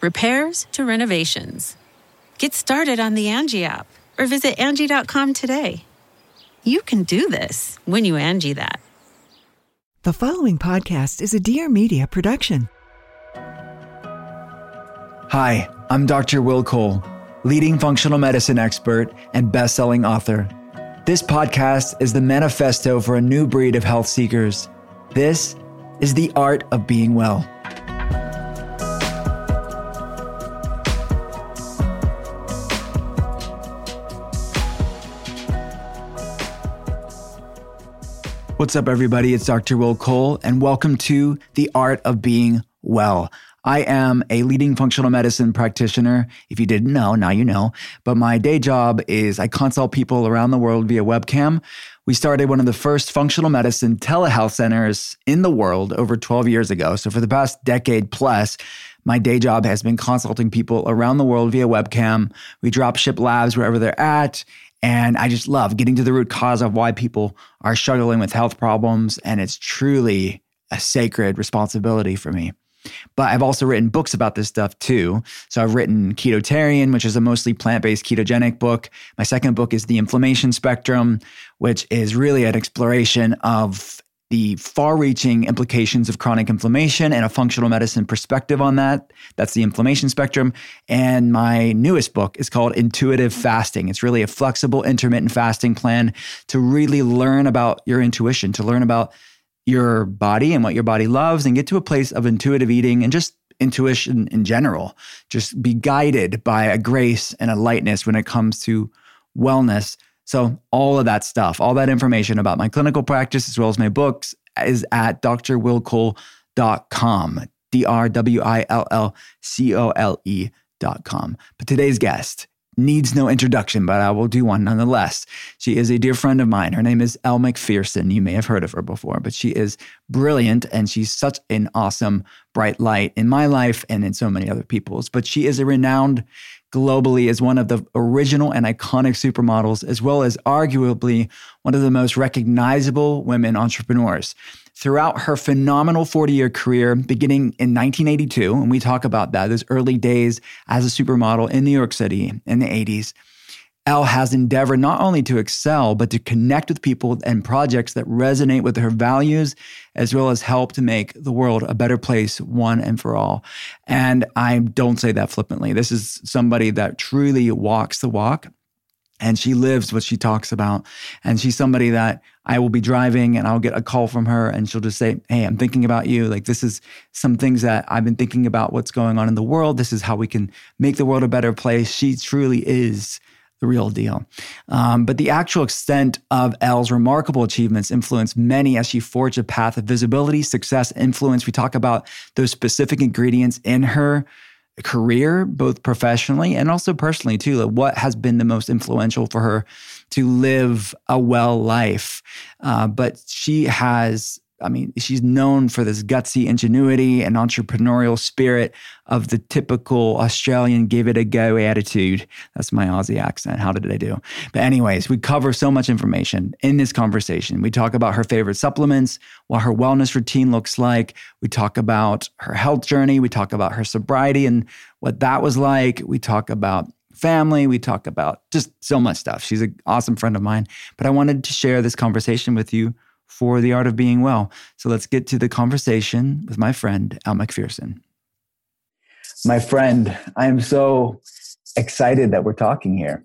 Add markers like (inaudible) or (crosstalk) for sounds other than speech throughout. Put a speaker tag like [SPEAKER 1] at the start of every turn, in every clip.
[SPEAKER 1] repairs to renovations. Get started on the Angie app or visit Angie.com today. You can do this when you Angie that.
[SPEAKER 2] The following podcast is a Dear Media production.
[SPEAKER 3] Hi, I'm Dr. Will Cole, leading functional medicine expert and best-selling author. This podcast is the manifesto for a new breed of health seekers. This is the art of being well. What's up, everybody? It's Dr. Will Cole, and welcome to The Art of Being Well. I am a leading functional medicine practitioner. If you didn't know, now you know. But my day job is I consult people around the world via webcam. We started one of the first functional medicine telehealth centers in the world over 12 years ago. So, for the past decade plus, my day job has been consulting people around the world via webcam. We drop ship labs wherever they're at and I just love getting to the root cause of why people are struggling with health problems. And it's truly a sacred responsibility for me. But I've also written books about this stuff too. So I've written Ketotarian, which is a mostly plant based ketogenic book. My second book is The Inflammation Spectrum, which is really an exploration of the far reaching implications of chronic inflammation and a functional medicine perspective on that. That's the inflammation spectrum. And my newest book is called Intuitive Fasting. It's really a flexible intermittent fasting plan to really learn about your intuition, to learn about your body and what your body loves, and get to a place of intuitive eating and just intuition in general. Just be guided by a grace and a lightness when it comes to wellness so, all of that stuff, all that information about my clinical practice as well as my books is at drwillcole.com. D R W I L L C O L E.com. But today's guest needs no introduction, but I will do one nonetheless. She is a dear friend of mine. Her name is Elle Macpherson. You may have heard of her before, but she is brilliant and she's such an awesome bright light in my life and in so many other people's. But she is a renowned globally as one of the original and iconic supermodels, as well as arguably one of the most recognizable women entrepreneurs. Throughout her phenomenal 40 year career, beginning in 1982, and we talk about that, those early days as a supermodel in New York City in the 80s, Elle has endeavored not only to excel, but to connect with people and projects that resonate with her values, as well as help to make the world a better place one and for all. And I don't say that flippantly. This is somebody that truly walks the walk and she lives what she talks about. And she's somebody that I will be driving and I'll get a call from her and she'll just say, Hey, I'm thinking about you. Like, this is some things that I've been thinking about what's going on in the world. This is how we can make the world a better place. She truly is the real deal. Um, but the actual extent of Elle's remarkable achievements influenced many as she forged a path of visibility, success, influence. We talk about those specific ingredients in her career, both professionally and also personally, too. Like what has been the most influential for her to live a well life? Uh, but she has I mean, she's known for this gutsy ingenuity and entrepreneurial spirit of the typical Australian give it a go attitude. That's my Aussie accent. How did I do? But, anyways, we cover so much information in this conversation. We talk about her favorite supplements, what her wellness routine looks like. We talk about her health journey. We talk about her sobriety and what that was like. We talk about family. We talk about just so much stuff. She's an awesome friend of mine. But I wanted to share this conversation with you for the art of being well. So let's get to the conversation with my friend, Elle Macpherson. My friend, I am so excited that we're talking here.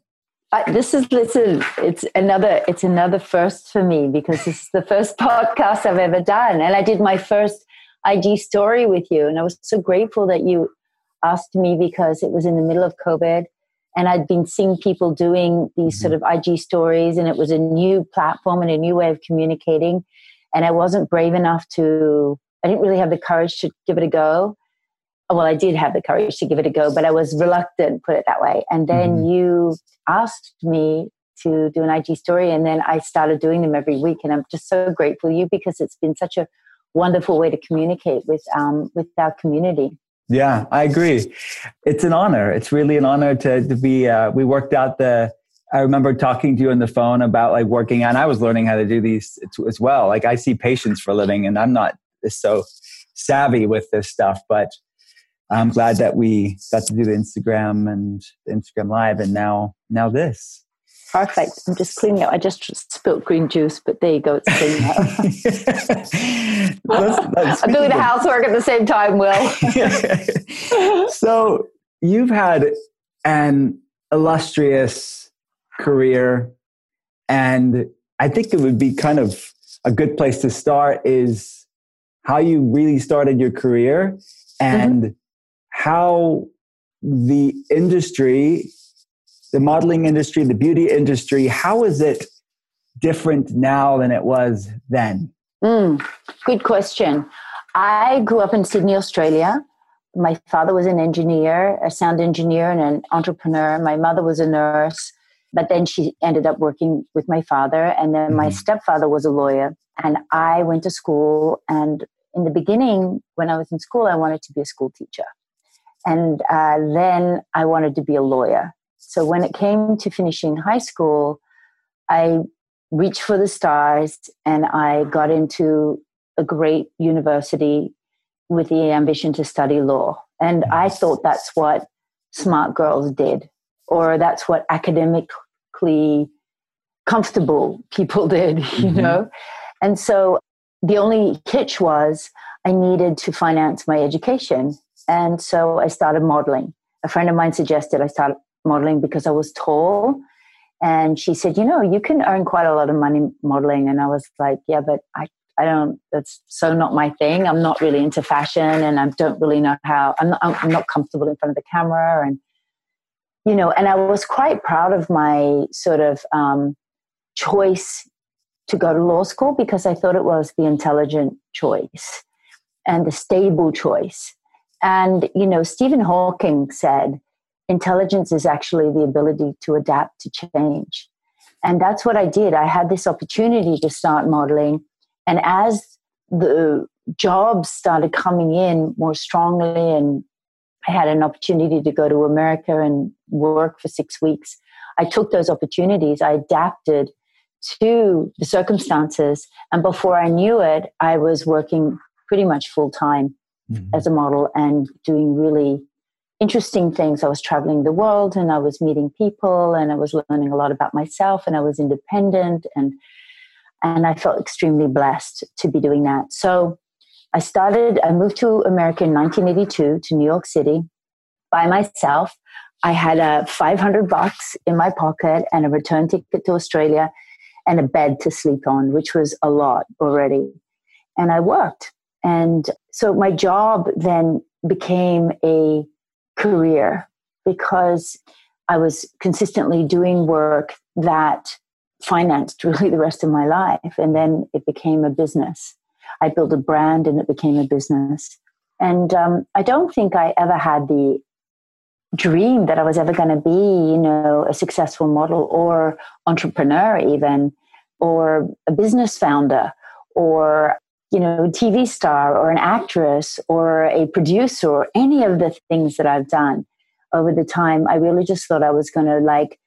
[SPEAKER 4] Uh, this is listen. It's another. It's another first for me because this is the first (laughs) podcast I've ever done, and I did my first IG story with you, and I was so grateful that you asked me because it was in the middle of COVID, and I'd been seeing people doing these mm-hmm. sort of IG stories, and it was a new platform and a new way of communicating, and I wasn't brave enough to. I didn't really have the courage to give it a go well, I did have the courage to give it a go, but I was reluctant, put it that way. And then mm-hmm. you asked me to do an IG story, and then I started doing them every week. And I'm just so grateful to you because it's been such a wonderful way to communicate with um, with our community.
[SPEAKER 3] Yeah, I agree. It's an honor. It's really an honor to to be. Uh, we worked out the. I remember talking to you on the phone about like working on. I was learning how to do these as well. Like I see patients for a living, and I'm not so savvy with this stuff, but I'm glad that we got to do the Instagram and the Instagram live and now now this.
[SPEAKER 4] Perfect. I'm just cleaning up. I just spilled green juice, but there you go. It's clean up. (laughs) I'm doing the housework at the same time, Will. (laughs)
[SPEAKER 3] so you've had an illustrious career, and I think it would be kind of a good place to start is how you really started your career and mm-hmm how the industry, the modeling industry, the beauty industry, how is it different now than it was then?
[SPEAKER 4] Mm, good question. I grew up in Sydney, Australia. My father was an engineer, a sound engineer, and an entrepreneur. My mother was a nurse, but then she ended up working with my father. And then mm-hmm. my stepfather was a lawyer. And I went to school. And in the beginning, when I was in school, I wanted to be a school teacher. And uh, then I wanted to be a lawyer. So when it came to finishing high school, I reached for the stars and I got into a great university with the ambition to study law. And I thought that's what smart girls did, or that's what academically comfortable people (laughs) did, you mm-hmm. know? And so the only hitch was I needed to finance my education. And so I started modeling. A friend of mine suggested I start modeling because I was tall. And she said, you know, you can earn quite a lot of money modeling. And I was like, yeah, but I, I don't, that's so not my thing. I'm not really into fashion and I don't really know how, I'm not, I'm not comfortable in front of the camera. And, you know, and I was quite proud of my sort of um, choice to go to law school because I thought it was the intelligent choice and the stable choice. And, you know, Stephen Hawking said, intelligence is actually the ability to adapt to change. And that's what I did. I had this opportunity to start modeling. And as the jobs started coming in more strongly, and I had an opportunity to go to America and work for six weeks, I took those opportunities. I adapted to the circumstances. And before I knew it, I was working pretty much full time mm-hmm. as a model and doing really interesting things. I was traveling the world and I was meeting people and I was learning a lot about myself and I was independent and and I felt extremely blessed to be doing that. So I started I moved to America in 1982 to New York City by myself. I had a 500 bucks in my pocket and a return ticket to Australia and a bed to sleep on, which was a lot already. And I worked and so my job then became a career because I was consistently doing work that financed (laughs) really the rest of my life. And then it became a business. I built a brand and it became a business. And um, I don't think I ever had the dream that I was ever going to be, you know, a successful model or entrepreneur, even, or a business founder, or you know, TV star or an actress or a producer or any of the things that I've done over the time. I really just thought I was going to like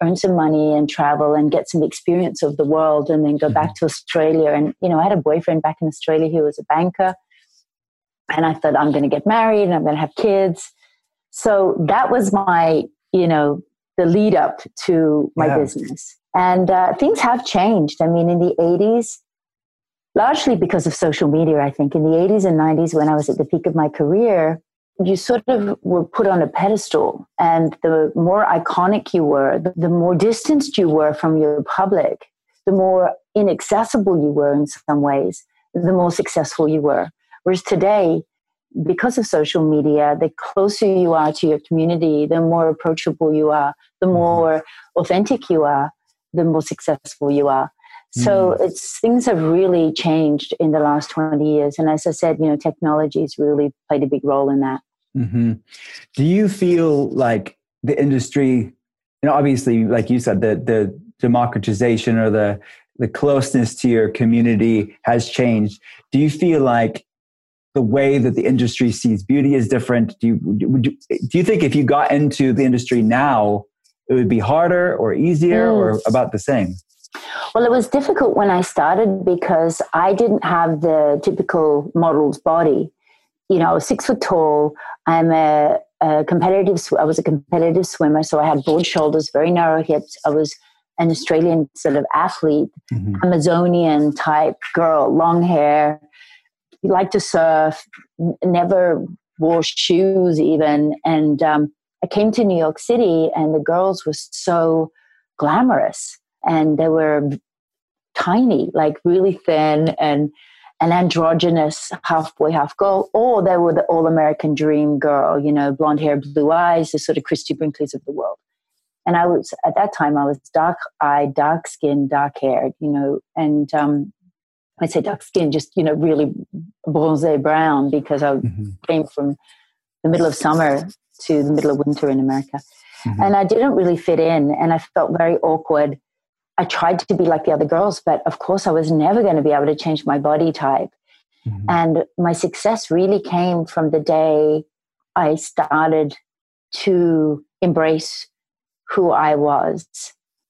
[SPEAKER 4] earn some money and travel and get some experience of the world and then go back mm-hmm. to Australia. And, you know, I had a boyfriend back in Australia who was a banker. And I thought, I'm going to get married and I'm going to have kids. So that was my, you know, the lead up to my yeah. business. And uh, things have changed. I mean, in the 80s, largely because of social media, I think. In the 80s and 90s, when I was at the peak of my career, you sort of were put on a pedestal. And the more iconic you were, the more distanced you were from your public, the more inaccessible you were in some ways, the more successful you were. Whereas today, because of social media, the closer you are to your community, the more approachable you are, the mm-hmm. more authentic you are, the more successful you are. So mm. it's things have really changed in the last 20 years. And as I said, you know, technology has really played a big role in that.
[SPEAKER 3] Mm-hmm. Do you feel like the industry, you know, obviously, like you said, the, the democratization or the, the closeness to your community has changed. Do you feel like the way that the industry sees beauty is different? Do you, would you, do you think if you got into the industry now, it would be harder or easier mm. or about the same?
[SPEAKER 4] Well, it was difficult when I started because I didn't have the typical model's body. You know, six foot tall. I'm a, a competitive. I was a competitive swimmer, so I had broad shoulders, very narrow hips. I was an Australian sort of athlete, mm-hmm. Amazonian type girl, long hair, liked to surf, never wore shoes even. And um, I came to New York City, and the girls were so glamorous and they were tiny, like really thin and an androgynous half boy, half girl, or they were the all American dream girl, you know, blonde hair, blue eyes, the sort of Christie Brinkley's of the world. And I was, at that time, I was dark eyed, dark skinned, dark haired, you know, and um, I say dark skin, just, you know, really bronze brown because I mm-hmm. came from the middle of summer to the middle of winter in America. Mm-hmm. And I didn't really fit in and I felt very awkward I tried to be like the other girls, but of course, I was never going to be able to change my body type. Mm-hmm. And my success really came from the day I started to embrace who I was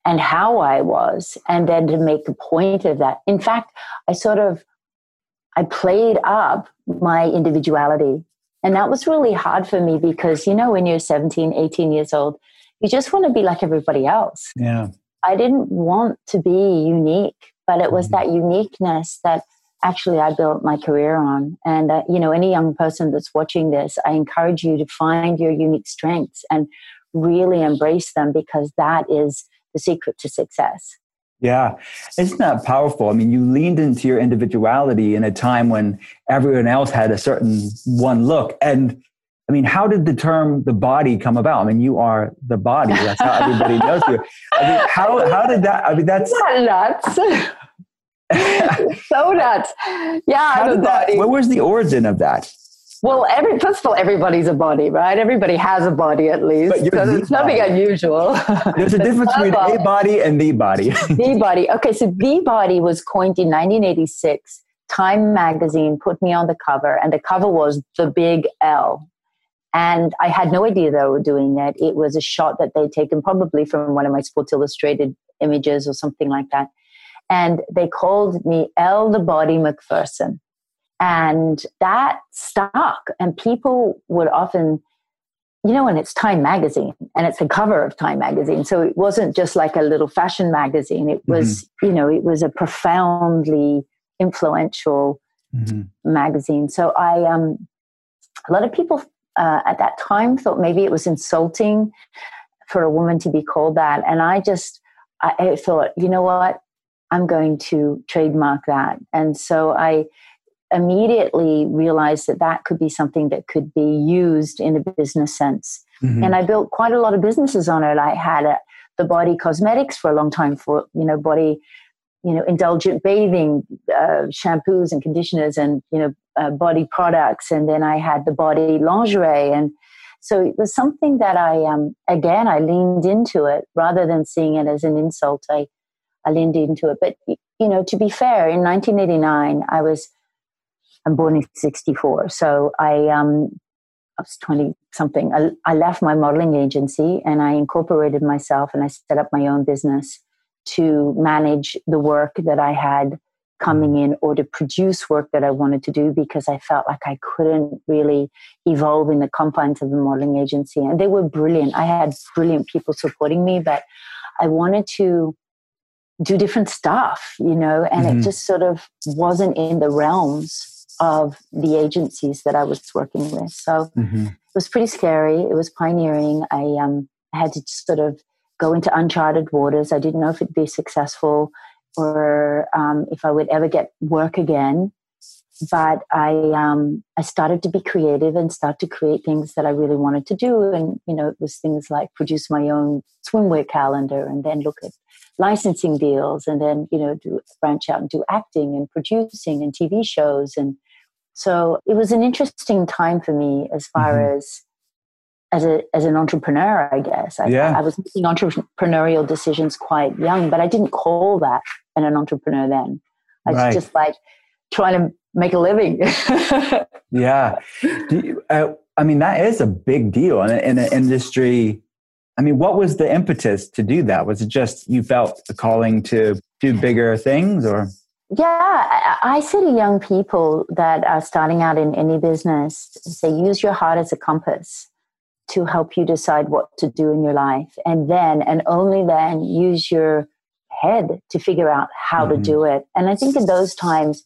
[SPEAKER 4] and how I was, and then to make a point of that. In fact, I sort of I played up my individuality. And that was really hard for me because, you know, when you're 17, 18 years old, you just want to be like everybody else.
[SPEAKER 3] Yeah.
[SPEAKER 4] I didn't want to be unique, but it was mm-hmm. that uniqueness that actually I built my career on. And, uh, you know, any young person that's watching this, I encourage you to find your unique strengths and really embrace them because that is the secret to success.
[SPEAKER 3] Yeah. Isn't that powerful? I mean, you leaned into your individuality in a time when everyone else had a certain one look. And I mean, how did the term the body come about? I mean, you are the body. That's how everybody knows you. I mean, how, how did that, I mean, that's
[SPEAKER 4] nuts. (laughs) so nuts. Yeah.
[SPEAKER 3] How did that, what was the origin of that?
[SPEAKER 4] Well, every, first of all, everybody's a body, right? Everybody has a body at least. So it's nothing unusual.
[SPEAKER 3] There's a difference between (laughs) a body and the body.
[SPEAKER 4] the body. Okay, so the body was coined in 1986. Time magazine put me on the cover, and the cover was the big Elle, and I had no idea they were doing it. It was a shot that they'd taken probably from one of my Sports Illustrated images or something like that. And they called me Elle the Body Macpherson. And that stuck. And people would often, you know, and it's Time magazine and it's the cover of Time magazine. So it wasn't just like a little fashion magazine. It was, mm-hmm. you know, it was a profoundly influential mm-hmm. magazine. So I, um, a lot of people uh, at that time thought maybe it was insulting for a woman to be called that. And I just, I, I thought, you know what? I'm going to trademark that. And so I immediately realized that that could be something that could be used in a business sense. Mm-hmm. And I built quite a lot of businesses on it. I had a, the body cosmetics for a long time for, you know, body, you know, indulgent bathing, uh, shampoos and conditioners and, you know, uh, body products, and then I had the body lingerie, and so it was something that I um, again I leaned into it. Rather than seeing it as an insult. I I leaned into it, but you know, to be fair, in 1989 I was I'm born in '64, so I um, I was 20 something. I, I left my modeling agency and I incorporated myself and I set up my own business to manage the work that I had coming in or to produce work that I wanted to do because I felt like I couldn't really evolve in the confines of the modeling agency. And they were brilliant. I had brilliant people supporting me, but I wanted to do different stuff, you know, and mm-hmm. it just sort of wasn't in the realms of the agencies that I was working with. So mm-hmm. it was pretty scary. It was pioneering. I um, had to sort of go into uncharted waters. I didn't know if it'd be successful or um, if I would ever get work again. But I um, I started to be creative and start to create things that I really wanted to do. And you know, it was things like produce my own swimwear calendar, and then look at licensing deals, and then you know, do branch out and do acting and producing and TV shows. And so it was an interesting time for me as far mm-hmm. as as a as an entrepreneur, I guess. I,
[SPEAKER 3] yeah.
[SPEAKER 4] I was making entrepreneurial decisions quite young, but I didn't call that an entrepreneur then. I was right. just like trying to make a living. (laughs)
[SPEAKER 3] yeah. You, uh, I mean, that is a big deal in, in an industry. I mean, what was the impetus to do that? Was it just you felt a calling to do bigger things or?
[SPEAKER 4] Yeah, I, I say to young people that are starting out in any business, say use your heart as a compass to help you decide what to do in your life. And then, and only then, use your head to figure out how mm-hmm. to do it. And I think in those times,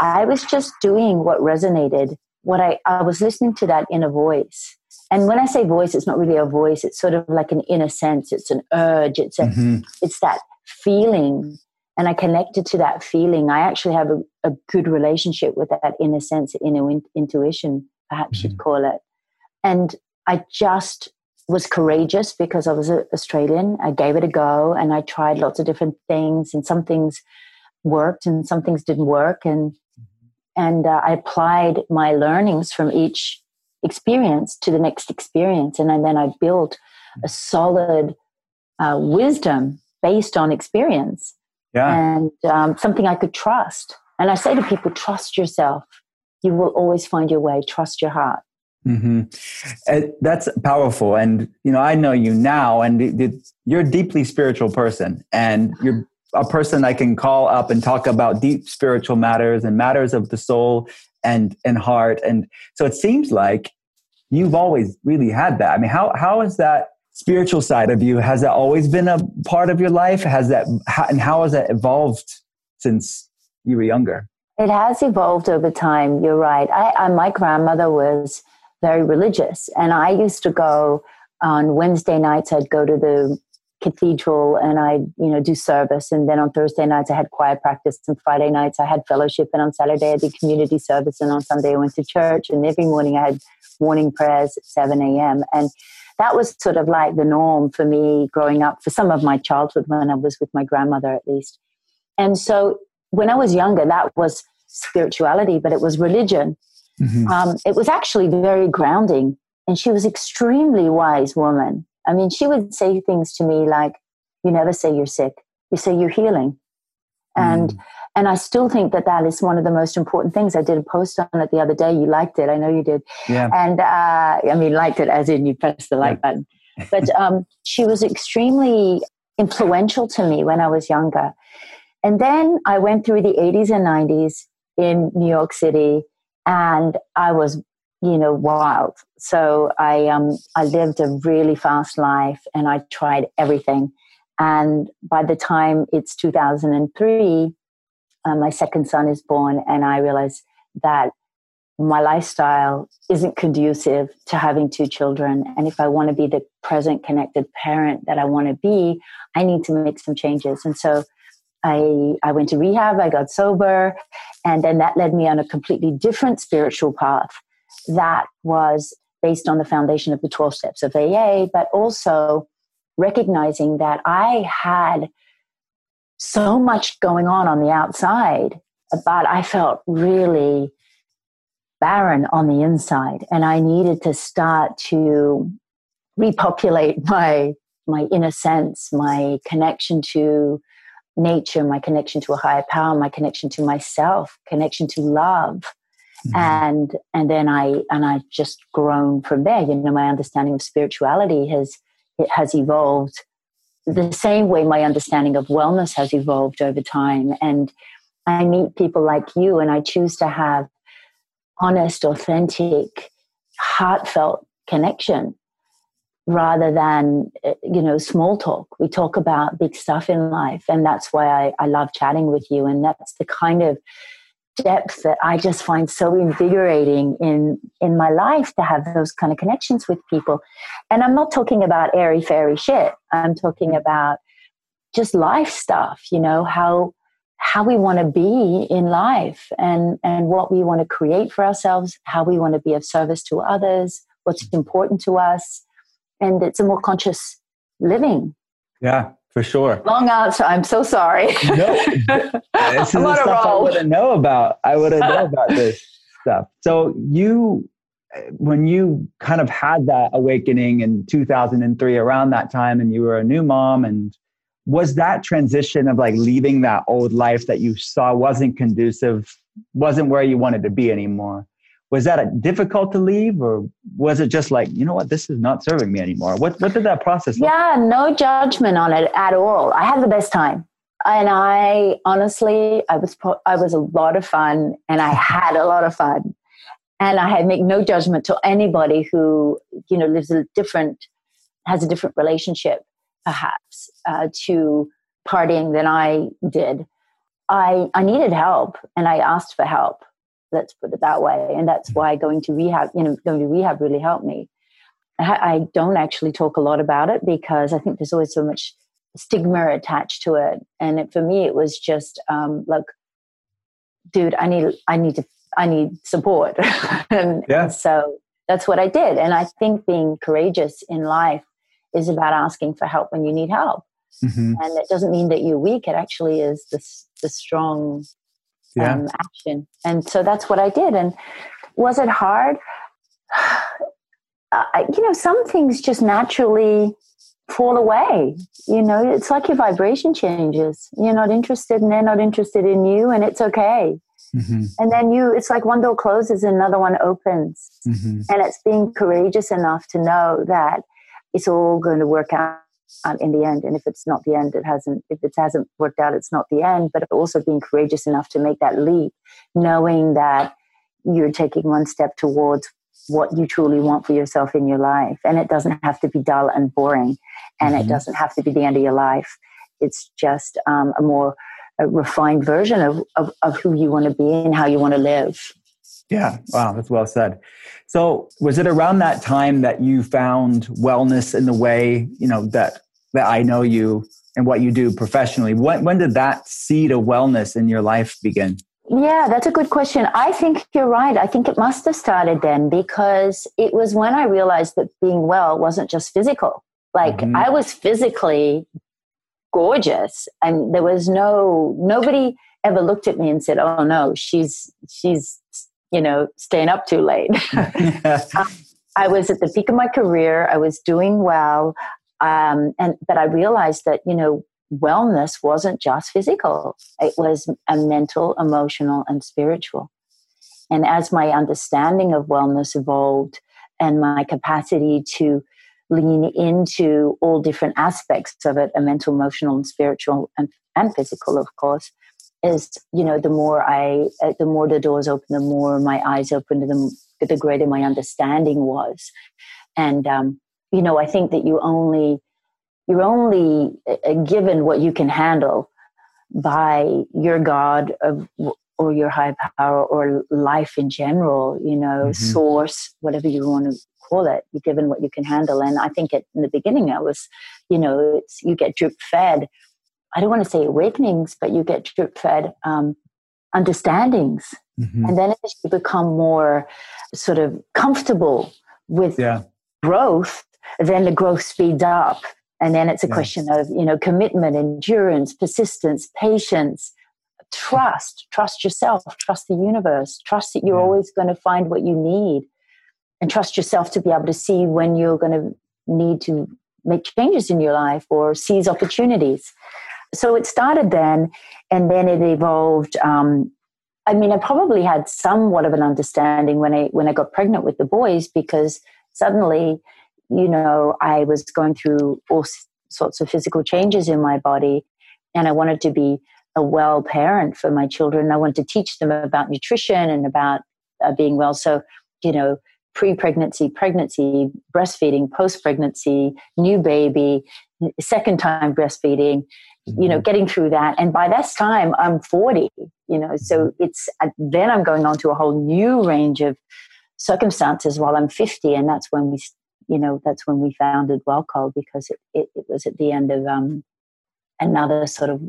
[SPEAKER 4] I was just doing what resonated. What I, I was listening to that inner voice. And when I say voice, it's not really a voice. It's sort of like an inner sense. It's an urge. It's a, mm-hmm. it's that feeling. And I connected to that feeling. I actually have a, a good relationship with that inner sense, inner in, intuition, perhaps mm-hmm. you'd call it. And I just was courageous because I was Australian. I gave it a go and I tried lots of different things, and some things worked and some things didn't work. And and uh, I applied my learnings from each experience to the next experience, and then I built a solid uh, wisdom based on experience
[SPEAKER 3] yeah.
[SPEAKER 4] and um, something I could trust. And I say to people, trust yourself. You will always find your way. Trust your heart.
[SPEAKER 3] Mm-hmm. that's powerful. And, you know, I know you now, and it, it, you're a deeply spiritual person, and you're a person I can call up and talk about deep spiritual matters and matters of the soul and, and heart. And so it seems like you've always really had that. I mean, how, how is that spiritual side of you? Has that always been a part of your life? Has that, and how has that evolved since you were younger?
[SPEAKER 4] It has evolved over time. You're right. I, I my grandmother was very religious. And I used to go on Wednesday nights, I'd go to the cathedral and I'd, you know, do service. And then on Thursday nights, I had choir practice. And Friday nights, I had fellowship. And on Saturday, I did community service. And on Sunday, I went to church. And every morning, I had morning prayers at 7 a.m. And that was sort of like the norm for me growing up, for some of my childhood when I was with my grandmother at least. And so when I was younger, that was spirituality, but it was religion. Mm-hmm. Um, it was actually very grounding. And she was extremely wise woman. I mean, she would say things to me like, you never say you're sick. You say you're healing. And, mm. and I still think that that is one of the most important things. I did a post on it the other day. You liked it. I know you did.
[SPEAKER 3] Yeah.
[SPEAKER 4] And, uh, I mean, liked it as in you pressed the like yeah. button. (laughs) But, um, she was extremely influential to me when I was younger. And then I went through the 80s and 90s in New York City and I was, you know, wild. So I um I lived a really fast life, and I tried everything. And by the time it's 2003, uh, my second son is born, and I realized that my lifestyle isn't conducive to having two children. And if I want to be the present, connected parent that I want to be, I need to make some changes. And so I, I went to rehab, I got sober, and then that led me on a completely different spiritual path that was based on the foundation of the 12 steps of AA, but also recognizing that I had so much going on on the outside, but I felt really barren on the inside. And I needed to start to repopulate my, my inner sense, my connection to nature, my connection to a higher power, my connection to myself, connection to love. Mm-hmm. And and then I and I just grown from there. You know, my understanding of spirituality has it has evolved the same way my understanding of wellness has evolved over time. And I meet people like you and I choose to have honest, authentic, heartfelt connection rather than uh, you know small talk we talk about big stuff in life and that's why I, I love chatting with you and that's the kind of depth that I just find so invigorating in in my life to have those kind of connections with people. And I'm not talking about airy fairy shit. I'm talking about just life stuff, you know, how how we want to be in life and and what we want to create for ourselves, how we want to be of service to others, what's important to us. And it's a more conscious living.
[SPEAKER 3] Yeah, for sure.
[SPEAKER 4] Long answer. I'm so sorry. No, (laughs)
[SPEAKER 3] this is the stuff I wouldn't know about. I wouldn't know about this stuff. So you, when you kind of had that awakening in 2003, around that time, and you were a new mom, and was that transition of like leaving that old life that you saw wasn't conducive, wasn't where you wanted to be anymore? Was that a, difficult to leave or was it just like you know what? This is not serving me anymore. What, what did that process
[SPEAKER 4] yeah like? no judgment on it at all. I had the best time. And i honestly i was i was a lot of fun and i (laughs) had a lot of fun. And i had make no judgment to anybody who you know lives a different has a different relationship perhaps uh, to partying than i did. I i needed help and i asked for help let's put it that way and that's why going to rehab you know going to rehab really helped me I don't actually talk a lot about it because I think there's always so much stigma attached to it. And it, for me, it was just um, like, dude, I need, I need to, I need support. (laughs) and, yeah. and so that's what I did. And I think being courageous in life is about asking for help when you need help. Mm-hmm. And it doesn't mean that you're weak. It actually is the, the strong yeah. um, action. And so that's what I did. And was it hard? (sighs) I, you know, some things just naturally fall away. You know, it's like your vibration changes. You're not interested, and they're not interested in you, and it's okay. Mm-hmm. And then you, it's like one door closes, another one opens. Mm-hmm. And it's being courageous enough to know that it's all going to work out um, in the end. And if it's not the end, it hasn't. If it hasn't worked out, it's not the end. But also being courageous enough to make that leap, knowing that you're taking one step towards what you truly want for yourself in your life, and it doesn't have to be dull and boring, and mm-hmm. it doesn't have to be the end of your life. It's just um, a more a refined version of, of, of who you want to be and how you want to live.
[SPEAKER 3] Yeah, wow, that's well said. So, was it around that time that you found wellness in the way you know that that I know you and what you do professionally? When when did that seed of wellness in your life begin?
[SPEAKER 4] Yeah, that's a good question. I think you're right. I think it must have started then because it was when I realized that being well wasn't just physical. Like mm-hmm. I was physically gorgeous and there was no nobody ever looked at me and said, "Oh no, she's she's you know, staying up too late. (laughs) (laughs) um, I was at the peak of my career. I was doing well. Um, and, but I realized that, you know, wellness wasn't just physical. It was a mental, emotional, and spiritual. And as my understanding of wellness evolved and my capacity to lean into all different aspects of it, a mental, emotional, and spiritual, and, and physical, of course, is you know the more i uh, the more the doors open the more my eyes opened the, the greater my understanding was and um, you know i think that you only you're only uh, uh, given what you can handle by your god of, or your high power or life in general you know mm-hmm. source whatever you want to call it you're given what you can handle and i think at, in the beginning i was you know it's you get drip fed I don't want to say awakenings, but you get drip fed um, understandings. Mm-hmm. And then as you become more sort of comfortable with yeah. growth, then the growth speeds up. And then it's a question of, you know, commitment, endurance, persistence, patience, trust, trust yourself, trust the universe, trust that you're yeah. always going to find what you need, and trust yourself to be able to see when you're going to need to make changes in your life or seize opportunities so it started then, and then it evolved. Um, I mean, I probably had somewhat of an understanding when I when I got pregnant with the boys because suddenly, you know, I was going through all sorts of physical changes in my body, and I wanted to be a well parent for my children. I wanted to teach them about nutrition and about uh, being well. So, you know, pre pregnancy, pregnancy, breastfeeding, post pregnancy, new baby, second time breastfeeding, you know, mm-hmm. getting through that. And by this time, I'm 40, you know, so mm-hmm. it's uh, then I'm going on to a whole new range of circumstances while I'm 50. And that's when we, you know, that's when we founded WelleCo because it, it, it was at the end of um, another sort of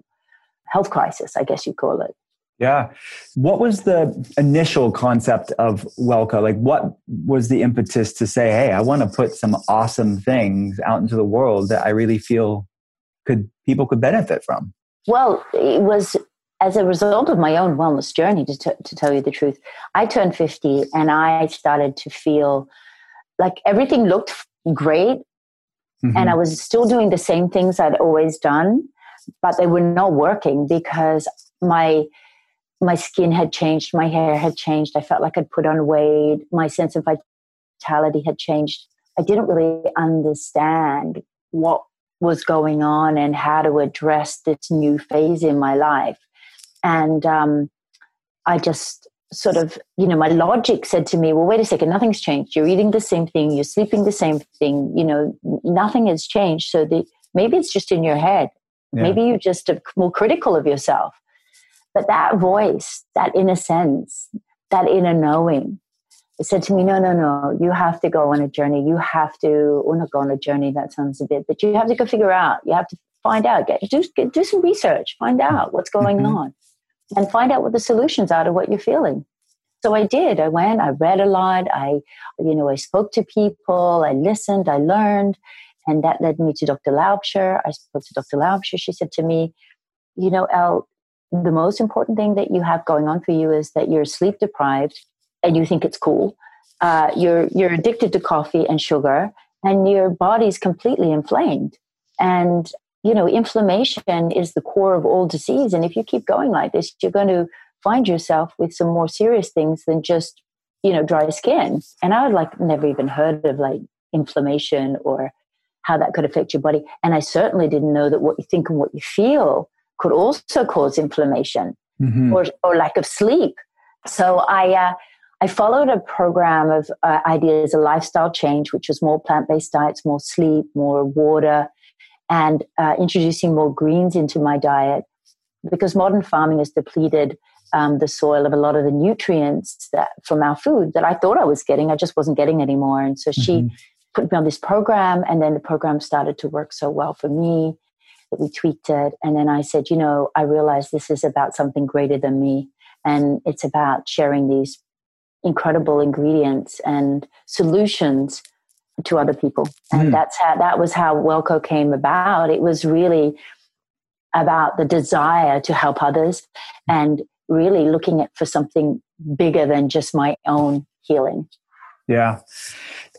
[SPEAKER 4] health crisis, I guess you call it.
[SPEAKER 3] Yeah. What was the initial concept of WelleCo? Like, what was the impetus to say, hey, I want to put some awesome things out into the world that I really feel could people could benefit from?
[SPEAKER 4] Well, it was as a result of my own wellness journey, to, t- to tell you the truth. I turned 50 and I started to feel like everything looked great. Mm-hmm. And I was still doing the same things I'd always done, but they were not working because my my skin had changed, my hair had changed. I felt like I'd put on weight. My sense of vitality had changed. I didn't really understand what was going on and how to address this new phase in my life. And um, I just sort of, you know, my logic said to me, well, wait a second, nothing's changed. You're eating the same thing, you're sleeping the same thing, you know, nothing has changed. So the, maybe it's just in your head. Yeah. Maybe you're just more critical of yourself. But that voice, that inner sense, that inner knowing, it said to me, no, no, no, you have to go on a journey. You have to, or not go on a journey, that sounds a bit, but you have to go figure out. You have to find out, get, do, get, do some research, find out what's going mm-hmm. on, and find out what the solutions are to what you're feeling. So I did. I went, I read a lot. I, you know, I spoke to people, I listened, I learned. And that led me to Dr. Laubscher. I spoke to Dr. Laubscher. She said to me, you know, Elle, the most important thing that you have going on for you is that you're sleep deprived and you think it's cool. Uh, you're you're addicted to coffee and sugar, and your body's completely inflamed. And you know, inflammation is the core of all disease. And if you keep going like this, you're going to find yourself with some more serious things than just you know dry skin. And I would like never even heard of like inflammation or how that could affect your body. And I certainly didn't know that what you think and what you feel could also cause inflammation mm-hmm. or, or lack of sleep. So I, uh, I followed a program of uh, ideas, a lifestyle change, which was more plant based diets, more sleep, more water, and uh, introducing more greens into my diet because modern farming has depleted um, the soil of a lot of the nutrients that, from our food that I thought I was getting. I just wasn't getting anymore. And so mm-hmm. she put me on this program, and then the program started to work so well for me that we tweaked it. And then I said, you know, I realized this is about something greater than me. And it's about sharing these incredible ingredients and solutions to other people. And mm. that's how that was how WelleCo came about. It was really about the desire to help others and really looking at for something bigger than just my own healing.
[SPEAKER 3] Yeah.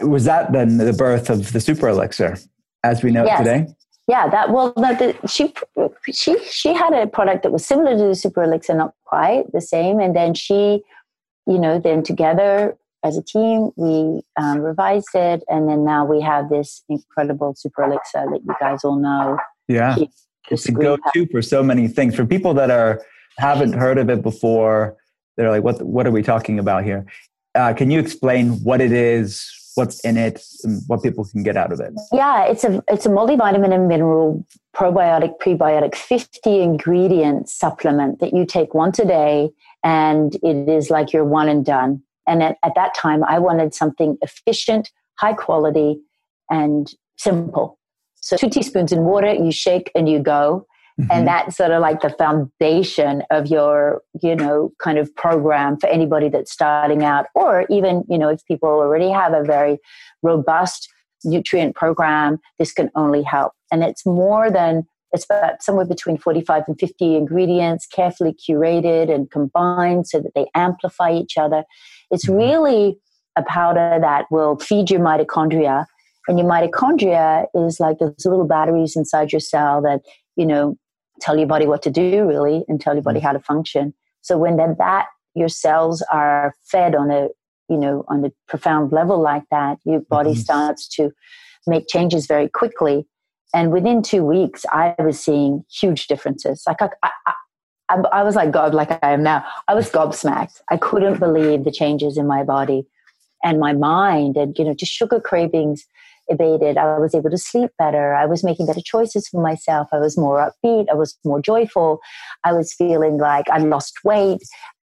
[SPEAKER 3] Was that then the birth of the super elixir as we know yes. it today?
[SPEAKER 4] yeah, that well, the, she she she had a product that was similar to the Super Elixir, not quite the same, and then she, you know, then together as a team we um, revised it, and then now we have this incredible Super Elixir that you guys all know.
[SPEAKER 3] Yeah, it's a go-to for so many things. For people that are haven't heard of it before, they're like, "What? What are we talking about here?" Uh, can you explain what it is? what's in it and what people can get out of it
[SPEAKER 4] yeah it's a it's a multivitamin and mineral probiotic prebiotic 50 ingredient supplement that you take once a day and it is like you're one and done and at, at that time i wanted something efficient high quality and simple so two teaspoons in water you shake and you go Mm-hmm. And that's sort of like the foundation of your, you know, kind of program for anybody that's starting out, or even, you know, if people already have a very robust nutrient program, this can only help. And it's more than, it's about somewhere between 45 and 50 ingredients, carefully curated and combined so that they amplify each other. It's mm-hmm. really a powder that will feed your mitochondria. And your mitochondria is like those little batteries inside your cell that, you know, tell your body what to do really and tell your body mm. how to function so when then that your cells are fed on a you know on a profound level like that your body mm-hmm. starts to make changes very quickly and within two weeks i was seeing huge differences like I, I, I, I was like god like i am now. I was gobsmacked. I couldn't believe the changes in my body. And my mind and you know just sugar cravings abated. I was able to sleep better. I was making better choices for myself. I was more upbeat. I was more joyful. I was feeling like i lost weight.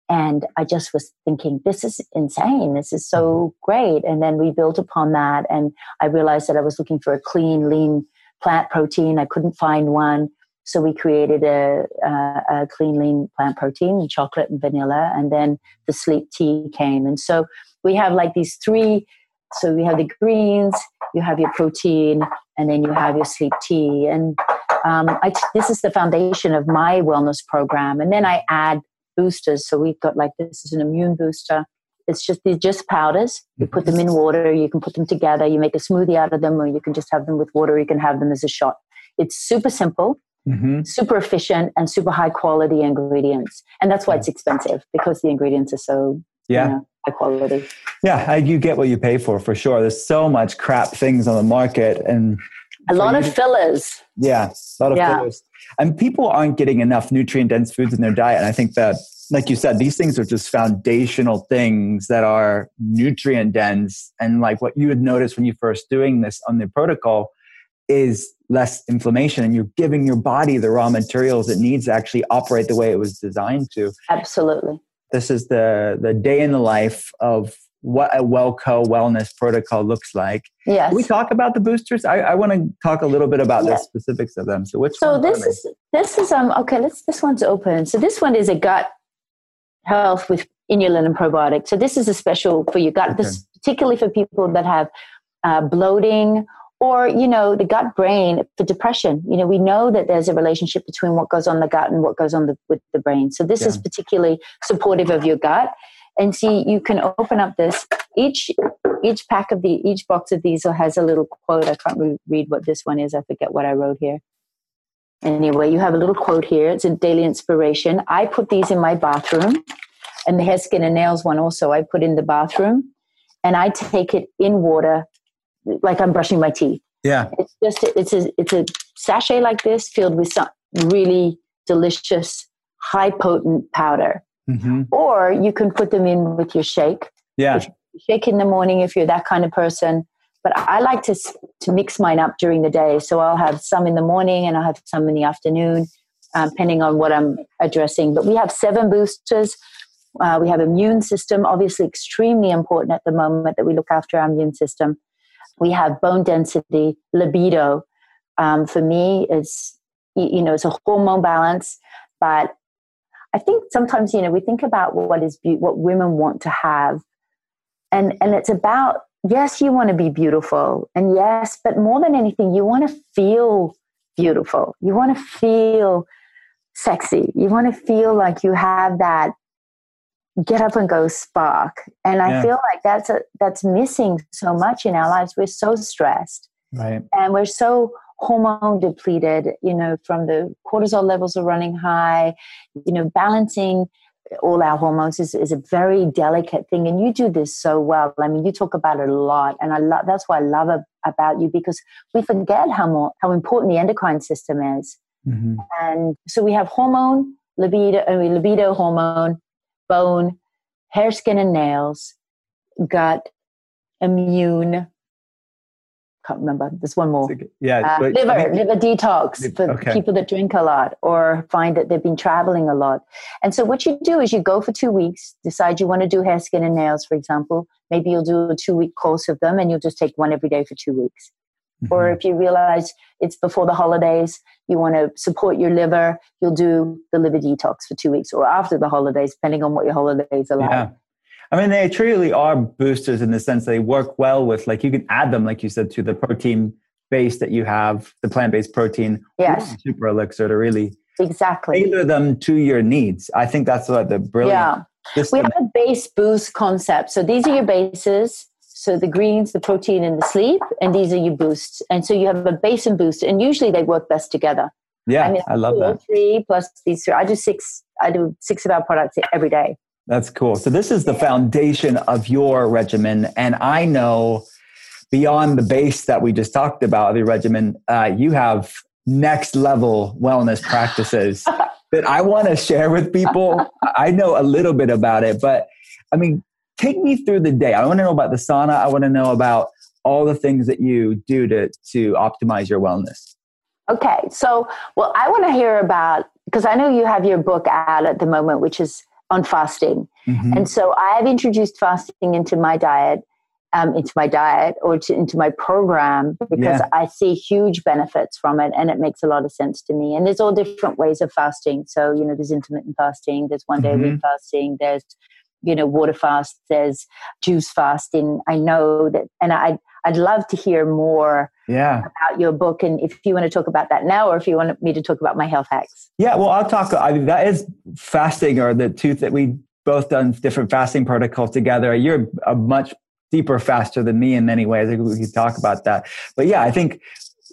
[SPEAKER 4] And i just was thinking this is insane. This is so mm-hmm. great. And then we built upon that. And i realized that i was looking for a clean lean plant protein. I couldn't find one so we created a, a, a clean lean plant protein chocolate and vanilla and then the sleep tea came. And so we have like these three so we have the greens you have your protein and then you have your sleep tea. And um, this is the foundation of my wellness program. And then i add boosters. So we've got like this is an immune booster. It's just these just powders. You put them in water you can put them together you make a smoothie out of them or you can just have them with water you can have them as a shot. It's super simple mm-hmm. super efficient and super high quality ingredients and that's why it's expensive because the ingredients are so
[SPEAKER 3] yeah you know,
[SPEAKER 4] high quality.
[SPEAKER 3] Yeah, you get what you pay for for sure. There's so much crap things on the market and
[SPEAKER 4] a lot of fillers.
[SPEAKER 3] Yeah, a lot of yeah. fillers. And people aren't getting enough nutrient dense foods in their diet. And I think that, like you said, these things are just foundational things that are nutrient dense. And like what you would notice when you first doing this on the protocol is less inflammation and you're giving your body the raw materials it needs to actually operate the way it was designed to.
[SPEAKER 4] Absolutely.
[SPEAKER 3] This is the the day in the life of what a WelleCo wellness protocol looks like.
[SPEAKER 4] Yes.
[SPEAKER 3] Can we talk about the boosters? I, I want to talk a little bit about the specifics of them. So which
[SPEAKER 4] so this is this is um okay. Let's this one's open. So this one is a gut health with inulin and probiotic. So this is a special for your gut. Okay. This particularly for people that have uh, bloating or you know the gut brain for depression. You know we know that there's a relationship between what goes on the gut and what goes on the, with the brain. So this yeah. is particularly supportive of your gut. And see you can open up this. Each each pack of the each box of these has a little quote. I can't re- read what this one is. I forget what i wrote here. Anyway you have a little quote here. It's a daily inspiration. I put these in my bathroom and the hair skin and nails one also. I put in the bathroom and i take it in water like I'm brushing my teeth.
[SPEAKER 3] Yeah.
[SPEAKER 4] It's just a, it's a it's a sachet like this filled with some really delicious, high potent powder. Mm-hmm. Or you can put them in with your shake.
[SPEAKER 3] Yeah.
[SPEAKER 4] Shake in the morning if you're that kind of person. But I like to to mix mine up during the day. So I'll have some in the morning and I'll have some in the afternoon, um, depending on what I'm addressing. But we have seven boosters. Uh, we have immune system, obviously extremely important at the moment that we look after our immune system we have bone density, libido. Um, for me, it's you know it's a hormone balance, but I think sometimes you know we think about what is be- what women want to have, and and it's about yes, you want to be beautiful, and yes, but more than anything, you want to feel beautiful. You want to feel sexy. You want to feel like you have that get up and go spark. And i feel like that's a, that's missing so much in our lives. We're so stressed.
[SPEAKER 3] Right.
[SPEAKER 4] And we're so hormone depleted you know from the cortisol levels are running high. You know balancing all our hormones is, is a very delicate thing. And you do this so well. I mean you talk about it a lot. And i love that's what i love about you because we forget how more how important the endocrine system is. Mm-hmm. and so we have hormone libido uh, libido hormone bone, hair, skin, and nails, gut, immune. Can't remember. There's one more.
[SPEAKER 3] Yeah,
[SPEAKER 4] uh, liver, I mean, liver detox for okay. people that drink a lot or find that they've been traveling a lot. And so, what you do is you go for two weeks, decide you want to do hair, skin, and nails, for example. Maybe you'll do a two week course of them, and you'll just take one every day for two weeks. Mm-hmm. Or if you realize it's before the holidays, you want to support your liver, you'll do the liver detox for two weeks or after the holidays, depending on what your holidays are like. Yeah.
[SPEAKER 3] I mean, they truly are boosters in the sense they work well with, like, you can add them, like you said, to the protein base that you have, the plant based protein,
[SPEAKER 4] yes.
[SPEAKER 3] super elixir to really
[SPEAKER 4] exactly
[SPEAKER 3] tailor them to your needs. I think that's what the brilliant.
[SPEAKER 4] Yeah. System. We have a base boost concept. So these are your bases. So the greens, the protein, and the sleep, and these are your boosts. And so you have a base and boost, and usually they work best together.
[SPEAKER 3] Yeah, I, mean, I love that.
[SPEAKER 4] Three plus these three. I do six. I do six of our products every day.
[SPEAKER 3] That's cool. So this is the foundation of your regimen, and I know beyond the base that we just talked about, the regimen, uh, you have next level wellness practices (laughs) that I want to share with people. I know a little bit about it, but I mean, take me through the day. I want to know about the sauna. I want to know about all the things that you do to to optimize your wellness.
[SPEAKER 4] Okay, so well, I want to hear about because I know you have your book out at the moment, which is on fasting, mm-hmm. and so I have introduced fasting into my diet, um, into my diet or to, into my program because yeah. I see huge benefits from it, and it makes a lot of sense to me. And there's all different ways of fasting. So you know, there's intermittent fasting, there's one day mm-hmm. a week fasting, there's you know water fast, there's juice fasting. I know that, and I I'd love to hear more
[SPEAKER 3] yeah.
[SPEAKER 4] about your book and if you want to talk about that now or if you want me to talk about my health hacks.
[SPEAKER 3] Yeah, well, I'll talk. I mean, that is fasting or the two that we both done different fasting protocols together. You're a much deeper faster than me in many ways. I think we could talk about that. But yeah, I think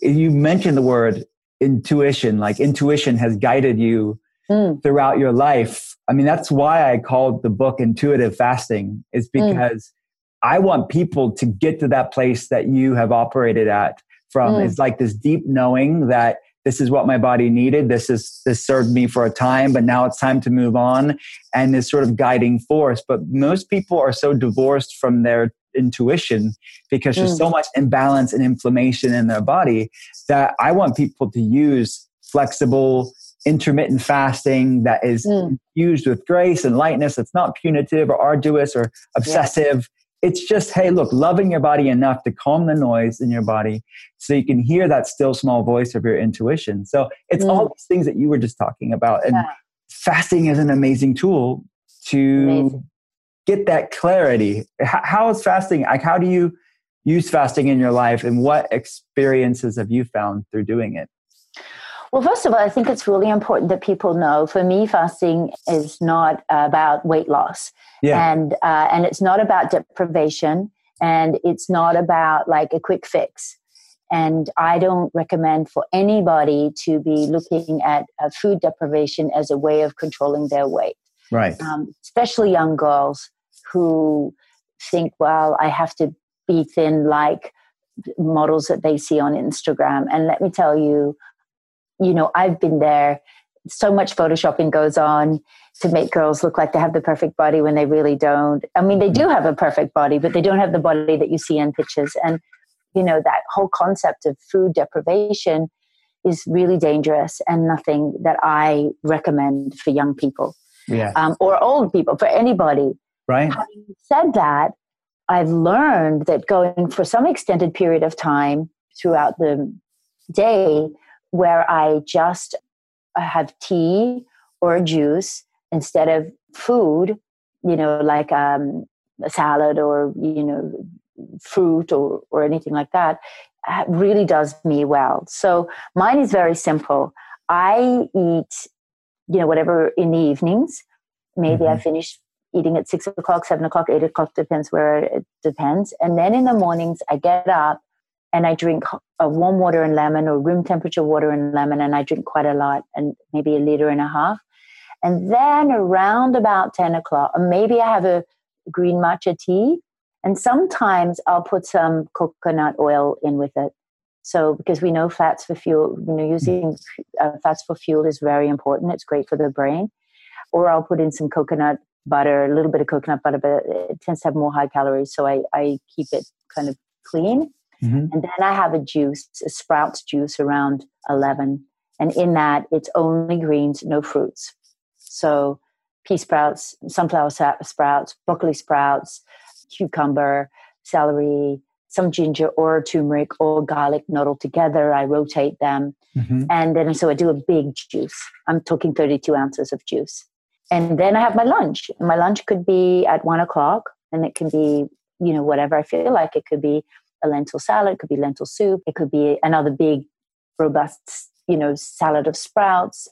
[SPEAKER 3] you mentioned the word intuition, like intuition has guided you mm. throughout your life. I mean, that's why I called the book Intuitive Fasting, is mm. because mm I want people to get to that place that you have operated at from. Mm. It's like this deep knowing that this is what my body needed. This is this served me for a time, but now it's time to move on. And this sort of guiding force. But most people are so divorced from their intuition because mm. there's so much imbalance and inflammation in their body that I want people to use flexible intermittent fasting that is mm. used with grace and lightness. It's not punitive or arduous or obsessive it's just hey look loving your body enough to calm the noise in your body so you can hear that still small voice of your intuition so it's mm. all these things that you were just talking about and yeah. fasting is an amazing tool to amazing. get that clarity how is fasting like how do you use fasting in your life and what experiences have you found through doing it
[SPEAKER 4] well, first of all, I think it's really important that people know. For me, fasting is not about weight loss, yeah. and uh, and it's not about deprivation, and it's not about like a quick fix. And I don't recommend for anybody to be looking at uh, food deprivation as a way of controlling their weight.
[SPEAKER 3] Right.
[SPEAKER 4] Um, especially young girls who think, well, I have to be thin like models that they see on Instagram. And let me tell you, you know, I've been there. So much photoshopping goes on to make girls look like they have the perfect body when they really don't. I mean, they do have a perfect body, but they don't have the body that you see in pictures. And, you know, that whole concept of food deprivation is really dangerous and nothing that I recommend for young people
[SPEAKER 3] yeah. um,
[SPEAKER 4] or old people, for anybody.
[SPEAKER 3] Right.
[SPEAKER 4] Having said that, I've learned that going for some extended period of time throughout the day where I just have tea or juice instead of food, you know, like um, a salad or, you know, fruit or, or anything like that, uh, really does me well. So mine is very simple. I eat, you know, whatever in the evenings. Maybe mm-hmm. I finish eating at six o'clock, seven o'clock, eight o'clock, depends where it depends. And then in the mornings, I get up and I drink a warm water and lemon or room temperature water and lemon, and I drink quite a lot, and maybe a liter and a half. And then around about 10 o'clock, or maybe I have a green matcha tea, and sometimes I'll put some coconut oil in with it. So, because we know fats for fuel, you know, using uh, fats for fuel is very important. It's great for the brain. Or I'll put in some coconut butter, a little bit of coconut butter, but it tends to have more high calories. So I, I keep it kind of clean. Mm-hmm. And then I have a juice, a sprouts juice around 11. And in that, it's only greens, no fruits. So pea sprouts, sunflower sprouts, broccoli sprouts, cucumber, celery, some ginger or turmeric or garlic, not all together. I rotate them. Mm-hmm. And then so I do a big juice. I'm talking 32 ounces of juice. And then I have my lunch. My lunch could be at one o'clock and it can be, you know, whatever I feel like. It could be a lentil salad, it could be lentil soup, it could be another big, robust, you know, salad of sprouts.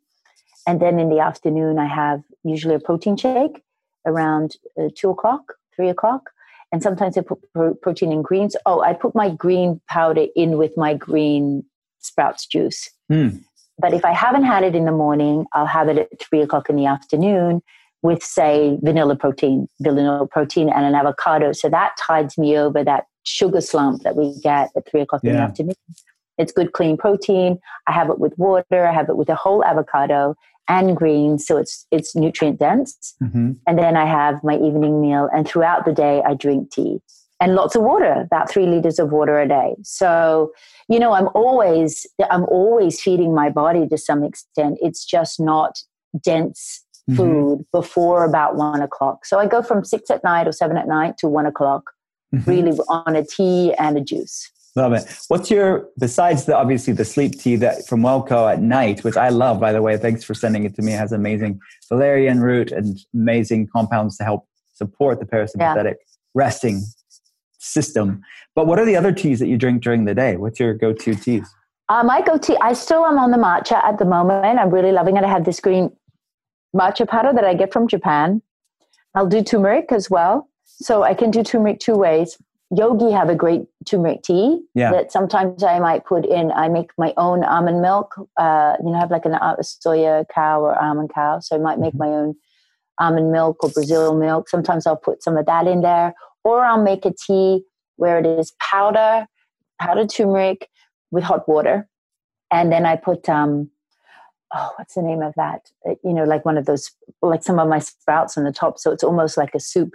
[SPEAKER 4] And then in the afternoon, I have usually a protein shake around uh, two o'clock, three o'clock. And sometimes I put pro- protein in greens. Oh, I put my green powder in with my green sprouts juice. Mm. But if I haven't had it in the morning, I'll have it at three o'clock in the afternoon with, say, vanilla protein, vanilla protein, and an avocado. So that tides me over that sugar slump that we get at three o'clock yeah. in the afternoon. It's good, clean protein. I have it with water. I have it with a whole avocado and greens, so it's it's nutrient dense.
[SPEAKER 3] Mm-hmm.
[SPEAKER 4] And then I have my evening meal, and throughout the day I drink tea and lots of water, about three liters of water a day. So, you know, I'm always I'm always feeding my body to some extent. It's just not dense
[SPEAKER 3] Mhm.
[SPEAKER 4] food before about one o'clock. So I go from six at night or seven at night to one o'clock,
[SPEAKER 3] Mhm.
[SPEAKER 4] really on a tea and a juice.
[SPEAKER 3] Love it. What's your besides the obviously the sleep tea that from WelleCo at night, which I love by the way. Thanks for sending it to me. It has amazing valerian root and amazing compounds to help support the parasympathetic resting system. But what are the other teas that you drink during the day? What's your go-to teas?
[SPEAKER 4] Um, I go-to, I still am on the matcha at the moment. I'm really loving it. I have this green matcha powder that I get from Japan. I'll do turmeric as well. So I can do turmeric two ways. Yogi have a great turmeric tea
[SPEAKER 3] Yeah.
[SPEAKER 4] that sometimes I might put in. I make my own almond milk. Uh, you know, I have like an uh, soya cow or almond cow. So I might make my own almond milk or Brazil milk. Sometimes I'll put some of that in there. Or I'll make a tea where it is powder, powdered turmeric with hot water. And then I put, um, oh, what's the name of that? Uh, You know, like one of those, like some of my sprouts on the top. So it's almost like a soup.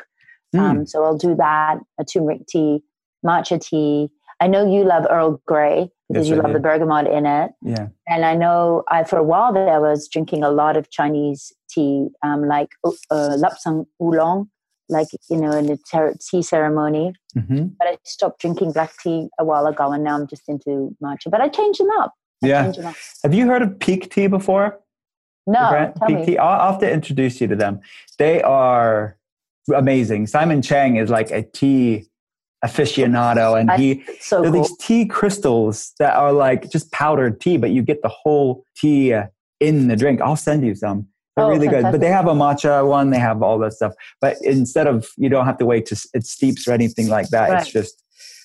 [SPEAKER 3] Mm.
[SPEAKER 4] Um, so I'll do that, a turmeric tea, matcha tea. I know you love Earl Grey because
[SPEAKER 3] Yes,
[SPEAKER 4] you
[SPEAKER 3] I
[SPEAKER 4] love
[SPEAKER 3] do.
[SPEAKER 4] the bergamot in it.
[SPEAKER 3] Yeah.
[SPEAKER 4] And I know I, for a while there, I was drinking a lot of Chinese tea, um, like uh, lapsang oolong, like, you know, in the ter- tea ceremony.
[SPEAKER 3] hmm
[SPEAKER 4] But I stopped drinking black tea a while ago and now I'm just into matcha. But I changed them up. I
[SPEAKER 3] Yeah.
[SPEAKER 4] them up.
[SPEAKER 3] Have you heard of Pique Tea before?
[SPEAKER 4] No,
[SPEAKER 3] Brand- Peak
[SPEAKER 4] me.
[SPEAKER 3] Tea. I'll, I'll have to introduce you to them. They are amazing. Simon Cheng is like a tea aficionado, and he
[SPEAKER 4] So
[SPEAKER 3] They're
[SPEAKER 4] cool.
[SPEAKER 3] these tea crystals that are like just powdered tea, but you get the whole tea in the drink. I'll send you some. They're
[SPEAKER 4] Oh,
[SPEAKER 3] really good. But they have a matcha one, they have all that stuff. But instead of, you don't have to wait to it steeps or anything like that. It's just,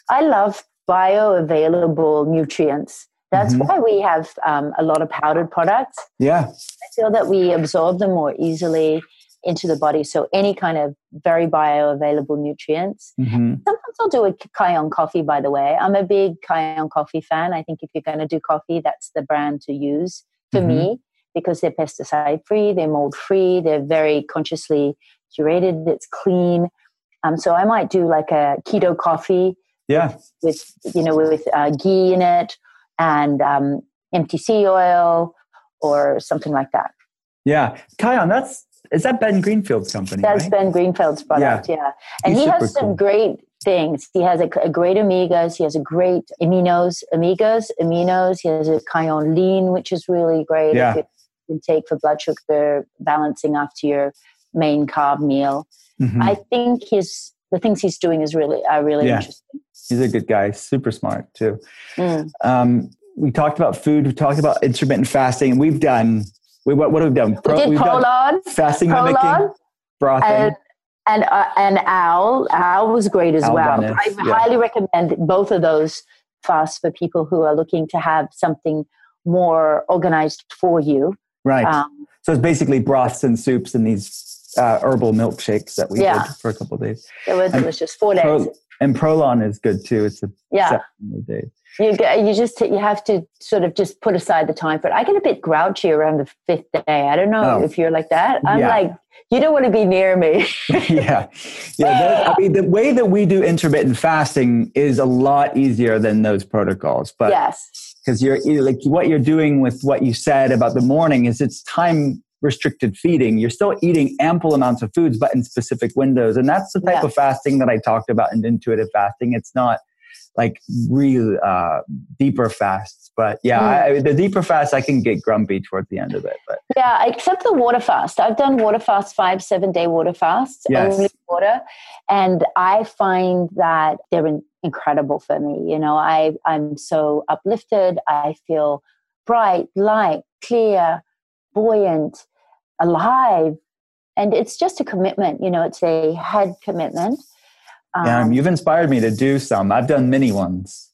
[SPEAKER 4] I love bioavailable nutrients. That's
[SPEAKER 3] Mhm.
[SPEAKER 4] why we have um, a lot of powdered products.
[SPEAKER 3] yeah.
[SPEAKER 4] I feel that we absorb them more easily into the body. So any kind of very bioavailable nutrients.
[SPEAKER 3] hmm
[SPEAKER 4] Sometimes I'll do a Kion coffee, by the way. I'm a big Kion coffee fan. I think if you're going to do coffee, that's the brand to use for
[SPEAKER 3] Mhm.
[SPEAKER 4] me because they're pesticide free, they're mold free, they're very consciously curated, it's clean. Um, so I might do like a keto coffee
[SPEAKER 3] Yeah.
[SPEAKER 4] with you know with uh, ghee in it and um, MCT oil or something like that.
[SPEAKER 3] Yeah. Kion, that's, is that Ben Greenfield's company?
[SPEAKER 4] That's
[SPEAKER 3] right?
[SPEAKER 4] Ben Greenfield's product, yeah. And
[SPEAKER 3] He's
[SPEAKER 4] he has some
[SPEAKER 3] cool.
[SPEAKER 4] great things. He has a, a great omegas. He has a great aminos, omegas, aminos. He has a Kion lean, which is really great.
[SPEAKER 3] Yeah.
[SPEAKER 4] You can take for blood sugar balancing after your main carb meal.
[SPEAKER 3] Mhm.
[SPEAKER 4] I think his the things he's doing is really are really
[SPEAKER 3] Yeah.
[SPEAKER 4] interesting.
[SPEAKER 3] He's a good guy, super smart too.
[SPEAKER 4] Mm.
[SPEAKER 3] Um, we talked about food, we talked about intermittent fasting, and we've done, we, what, what have we done?
[SPEAKER 4] We did
[SPEAKER 3] we've done
[SPEAKER 4] ProLon,
[SPEAKER 3] fasting mimicking,
[SPEAKER 4] ProLon,
[SPEAKER 3] brothing.
[SPEAKER 4] and and uh, and owl owl was great as
[SPEAKER 3] Owl
[SPEAKER 4] well i
[SPEAKER 3] yeah.
[SPEAKER 4] highly recommend both of those fasts for people who are looking to have something more organized for you
[SPEAKER 3] right.
[SPEAKER 4] um,
[SPEAKER 3] So it's basically broths and soups and these uh, herbal milkshakes that we
[SPEAKER 4] Yeah.
[SPEAKER 3] did for a couple of days.
[SPEAKER 4] it was delicious four days
[SPEAKER 3] Pro- and ProLon is good too. It's a
[SPEAKER 4] yeah
[SPEAKER 3] days.
[SPEAKER 4] you get, you just you have to sort of just put aside the time for it i get a bit grouchy around the fifth day i don't know
[SPEAKER 3] Oh.
[SPEAKER 4] if you're like that i'm
[SPEAKER 3] Yeah.
[SPEAKER 4] like you don't want to be near me (laughs) (laughs)
[SPEAKER 3] yeah, yeah. that- I mean, the way that we do intermittent fasting is a lot easier than those protocols. But
[SPEAKER 4] yes
[SPEAKER 3] because you're like what you're doing with what you said about the morning is it's time restricted feeding you're still eating ample amounts of foods but in specific windows and that's the type
[SPEAKER 4] Yeah.
[SPEAKER 3] of fasting that i talked about in intuitive fasting it's not like real uh, deeper fasts but yeah
[SPEAKER 4] Mm.
[SPEAKER 3] I, the deeper fast i can get grumpy towards the end of it but
[SPEAKER 4] Yeah, except the water fast. I've done water fast, five, seven day water fasts,
[SPEAKER 3] Yes.
[SPEAKER 4] only water. And I find that they're in, incredible for me. You know, I, I'm so uplifted. I feel bright, light, clear, buoyant, alive. And it's just a commitment. You know, it's a head commitment.
[SPEAKER 3] um, you've inspired me to do some i've done many ones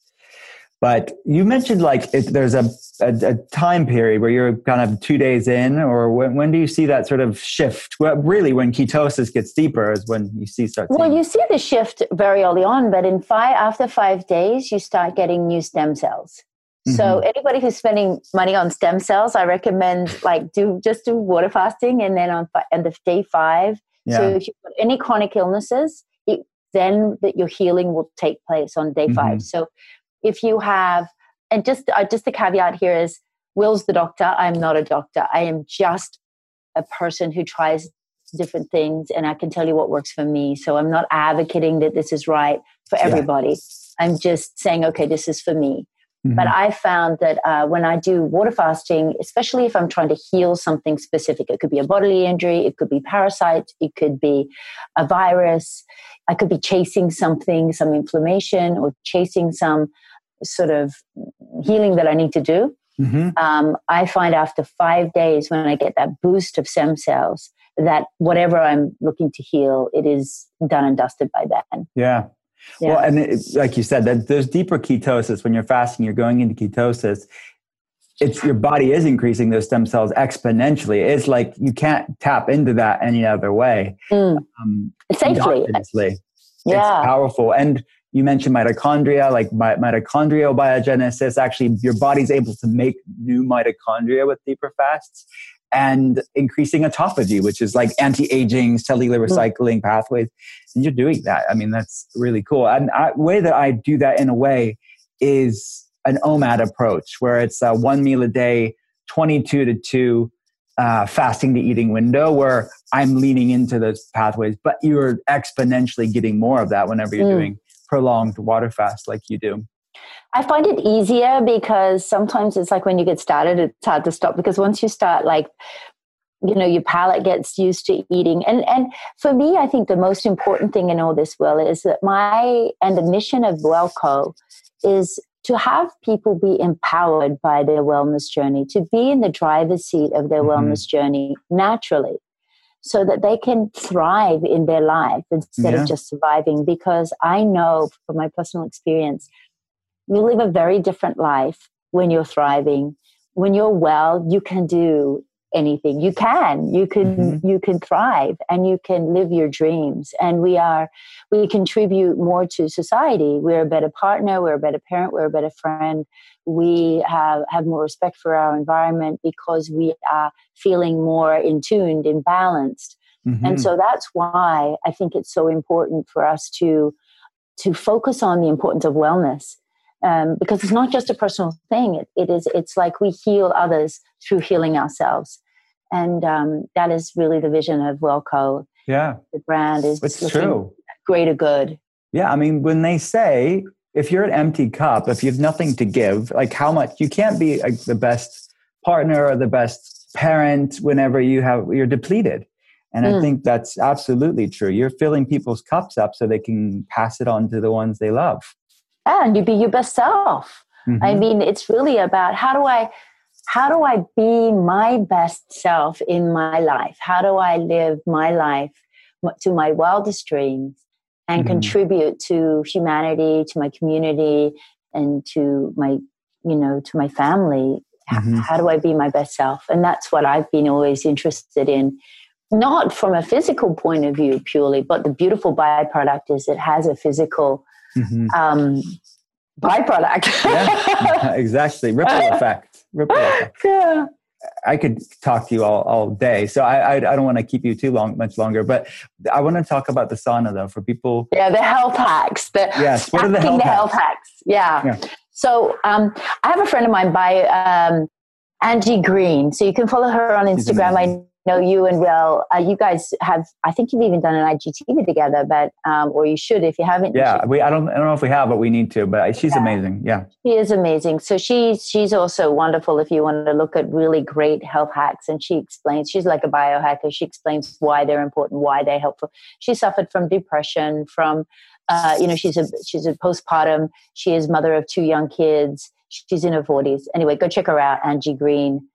[SPEAKER 3] but you mentioned like if there's a, a, a time period where you're kind of two days in or when, when do you see that sort of shift well really when ketosis gets deeper is when you see start
[SPEAKER 4] well, you see the shift very early on, but in five after five days, you start getting new stem cells. So
[SPEAKER 3] Mhm.
[SPEAKER 4] anybody who's spending money on stem cells, I recommend like do just do water fasting, and then on and the day five.
[SPEAKER 3] Yeah.
[SPEAKER 4] So if you've got any chronic illnesses, it, then that your healing will take place on day
[SPEAKER 3] Mhm.
[SPEAKER 4] five. So if you have, and just uh, just the caveat here is, Will's the doctor. I'm not a doctor. I am just a person who tries different things, and I can tell you what works for me. So I'm not advocating that this is right for
[SPEAKER 3] Yeah.
[SPEAKER 4] everybody. I'm just saying, okay, this is for me.
[SPEAKER 3] Mhm.
[SPEAKER 4] But I found that uh, when I do water fasting, especially if I'm trying to heal something specific, it could be a bodily injury, it could be parasites, it could be a virus, I could be chasing something, some inflammation, or chasing some sort of healing that I need to do.
[SPEAKER 3] Mhm.
[SPEAKER 4] Um, I find after five days, when I get that boost of stem cells, that whatever I'm looking to heal, it is done and dusted by then.
[SPEAKER 3] Yeah.
[SPEAKER 4] Yeah.
[SPEAKER 3] Well, and it, like you said, that there's deeper ketosis when you're fasting. You're going into ketosis. It's your body is increasing those stem cells exponentially. It's like you can't tap into that any other way.
[SPEAKER 4] Mm.
[SPEAKER 3] Um,
[SPEAKER 4] Safely.
[SPEAKER 3] It's
[SPEAKER 4] Yeah.
[SPEAKER 3] powerful. And you mentioned mitochondria, like mi- mitochondrial biogenesis. Actually, your body's able to make new mitochondria with deeper fasts and increasing autophagy, which is like anti-aging, cellular
[SPEAKER 4] Mm.
[SPEAKER 3] recycling pathways. And you're doing that. I mean, that's really cool. And I, way that I do that in a way is an OMAD approach, where it's uh, one meal a day, 22 to 2 uh, fasting to eating window, where I'm leaning into those pathways, but you're exponentially getting more of that whenever you're
[SPEAKER 4] Mm.
[SPEAKER 3] doing prolonged water fast like you do.
[SPEAKER 4] I find it easier because sometimes it's like when you get started, it's hard to stop because once you start, like, you know, your palate gets used to eating. And and for me, I think the most important thing in all this, Will, is that my and the mission of WelleCo is to have people be empowered by their wellness journey, to be in the driver's seat of their
[SPEAKER 3] Mhm.
[SPEAKER 4] wellness journey naturally. So that they can thrive in their life instead
[SPEAKER 3] Yeah.
[SPEAKER 4] of just surviving. Because I know from my personal experience, you live a very different life when you're thriving. When you're well you can do anything. You can. You can
[SPEAKER 3] Mhm.
[SPEAKER 4] you can thrive and you can live your dreams. And we are we contribute more to society. We're a better partner. We're a better parent. We're a better friend. We have have more respect for our environment because we are feeling more in tuned and balanced.
[SPEAKER 3] Mhm.
[SPEAKER 4] and so that's why I think it's so important for us to to focus on the importance of wellness um, because it's not just a personal thing. It, it is. It's like we heal others through healing ourselves, and um, that is really the vision of WelleCo.
[SPEAKER 3] yeah,
[SPEAKER 4] The brand is
[SPEAKER 3] it's true.
[SPEAKER 4] greater good.
[SPEAKER 3] Yeah, I mean, when they say if you're an empty cup, if you have nothing to give, like how much you can't be like the best partner or the best parent whenever you have you're depleted. And I
[SPEAKER 4] Mm.
[SPEAKER 3] think that's absolutely true. You're filling people's cups up so they can pass it on to the ones they love.
[SPEAKER 4] And you be your best self. I
[SPEAKER 3] Mhm.
[SPEAKER 4] mean, it's really about how do I how do I be my best self in my life? How do I live my life to my wildest dreams and
[SPEAKER 3] Mhm.
[SPEAKER 4] contribute to humanity, to my community, and to my you know to my family?
[SPEAKER 3] Mhm.
[SPEAKER 4] How do I be my best self? And that's what I've been always interested in. Not from a physical point of view purely, but the beautiful byproduct is it has a physical
[SPEAKER 3] Mhm.
[SPEAKER 4] um, byproduct.
[SPEAKER 3] yeah, (laughs) exactly. Ripple effect. Ripple effect.
[SPEAKER 4] yeah.
[SPEAKER 3] I could talk to you all, all day. So I, I, I don't want to keep you too long, much longer, but I want to talk about the sauna though for people.
[SPEAKER 4] Yeah, the health hacks. The
[SPEAKER 3] Yes, what are the
[SPEAKER 4] stacking
[SPEAKER 3] health
[SPEAKER 4] hacks? Yeah.
[SPEAKER 3] Yeah.
[SPEAKER 4] So um, I have a friend of mine by um, Angie Green. So you can follow her on Instagram. I. know you and Will. Uh, you guys have. I think you've even done an IGTV together, but um, or you should if you haven't.
[SPEAKER 3] Yeah,
[SPEAKER 4] should.
[SPEAKER 3] we, I don't, I don't know if we have, but we need to, but she's amazing. Yeah.
[SPEAKER 4] She is amazing. So she's she's also wonderful if you want to look at really great health hacks. And she explains she's like a biohacker. She explains why they're important, why they're helpful. She suffered from depression, from uh, you know she's a she's a postpartum. She is mother of two young kids. She's in her forties. Anyway, go check her out, Angie Green,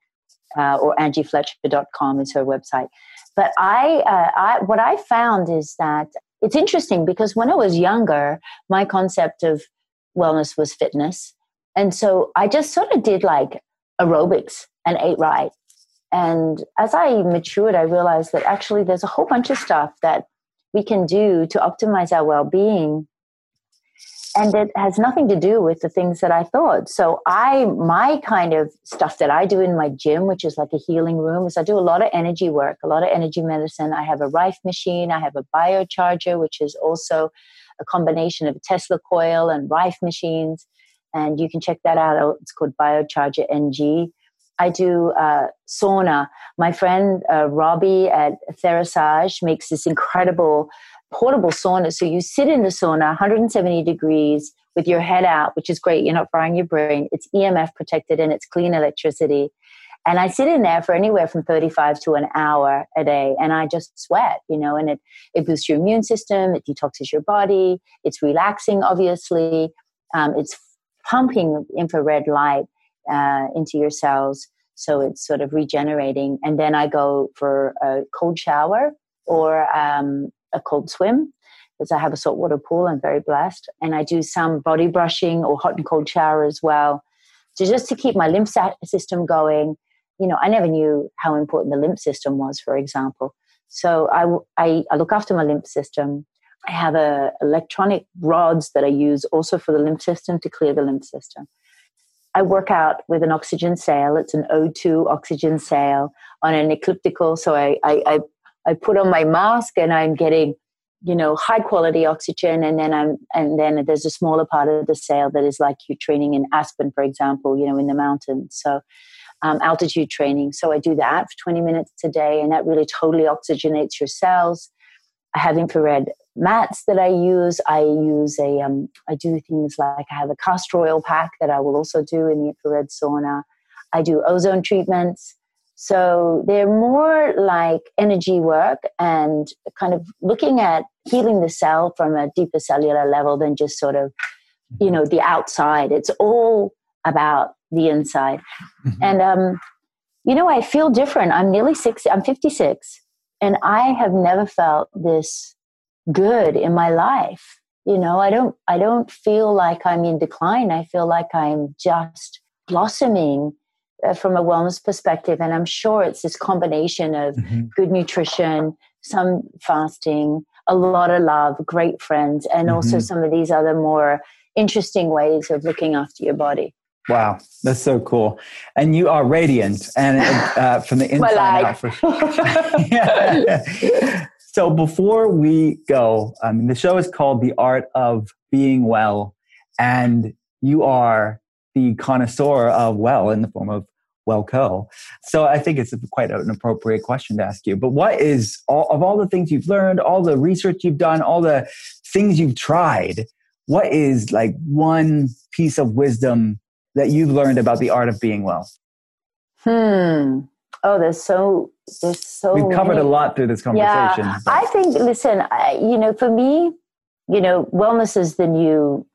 [SPEAKER 4] uh, or AngieFletcher.com is her website. But I, uh, I what I found is that it's interesting because when I was younger, my concept of wellness was fitness. And so I just sort of did like aerobics and ate right. And as I matured, I realized that actually there's a whole bunch of stuff that we can do to optimize our well being. And it has nothing to do with the things that I thought. So I, my kind of stuff that I do in my gym, which is like a healing room, is I do a lot of energy work, a lot of energy medicine. I have a Rife machine, I have a biocharger, which is also a combination of a Tesla coil and Rife machines, and you can check that out. It's called Biocharger NG. I do uh, sauna. My friend uh, Robbie at Therasage makes this incredible portable sauna. So you sit in the sauna, 170 degrees, with your head out, which is great. You're not frying your brain. It's EMF protected and it's clean electricity. And I sit in there for anywhere from 35 to an hour a day and I just sweat, you know, and it, it boosts your immune system, it detoxes your body, it's relaxing, obviously, um, it's pumping infrared light uh, into your cells. So it's sort of regenerating. And then I go for a cold shower or um, a cold swim because I have a saltwater pool. I'm very blessed. And I do some body brushing or hot and cold shower as well. So just to keep my lymph system going. You know, I never knew how important the lymph system was, for example. So I, I, I look after my lymph system. I have a electronic rods that I use also for the lymph system to clear the lymph system. I work out with an oxygen sail. It's an O2 oxygen sail on an ecliptical. So I, I, I I put on my mask and I'm getting, you know, high quality oxygen. And then I'm, and then there's a smaller part of the sail that is like you training in Aspen, for example, you know, in the mountains. So, um, altitude training. So I do that for 20 minutes a day, and that really totally oxygenates your cells. I have infrared mats that I use. I use a, um, I do things like I have a castor oil pack that I will also do in the infrared sauna. I do ozone treatments. So they're more like energy work and kind of looking at healing the cell from a deeper cellular level than just sort of, you know, the outside. It's all about the inside. Mm-hmm. And, um, you know, I feel different. I'm nearly 60, I'm 56, and I have never felt this good in my life. You know, I don't, I don't feel like I'm in decline. I feel like I'm just blossoming uh, from a wellness perspective. And I'm sure it's this combination of mm-hmm. good nutrition, some fasting, a lot of love, great friends, and mm-hmm. also some of these other more interesting ways of looking after your body.
[SPEAKER 3] Wow, that's so cool. And you are radiant and uh, from the (laughs) inside out. For sure. yeah. (laughs) So before we go, um, the show is called The Art of Being Well, and you are the connoisseur of well in the form of WelleCo. So I think it's quite an appropriate question to ask you. But what is all of all the things you've learned, all the research you've done, all the things you've tried? What is like one piece of wisdom that you've learned about the art of being well?
[SPEAKER 4] Hmm. Oh, there's so there's so.
[SPEAKER 3] We've covered many. a lot through this conversation.
[SPEAKER 4] Yeah, but. I think. Listen, I, you know, for me, you know, wellness is the new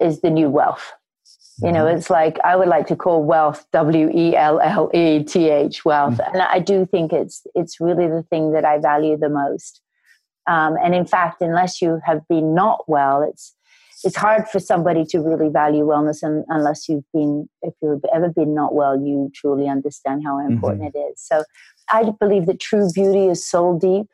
[SPEAKER 4] is the new wealth you know, mm-hmm. it's like I would like to call wealth W E L L E T H wealth, mm-hmm. and I do think it's it's really the thing that I value the most. Um, and in fact, unless you have been not well, it's it's hard for somebody to really value wellness and, unless you've been if you've ever been not well, you truly understand how important mm-hmm. it is. So I believe that true beauty is soul deep.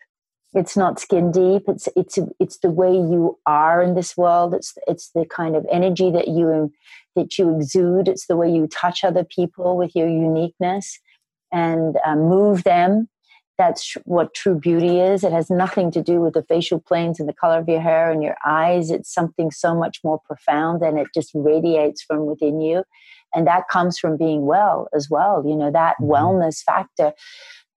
[SPEAKER 4] It's not skin deep. It's it's it's the way you are in this world. It's it's the kind of energy that you that you exude. It's the way you touch other people with your uniqueness and uh, move them. That's what true beauty is. It has nothing to do with the facial planes and the color of your hair and your eyes. It's something so much more profound and it just radiates from within you. And that comes from being well as well. You know, that mm-hmm. wellness factor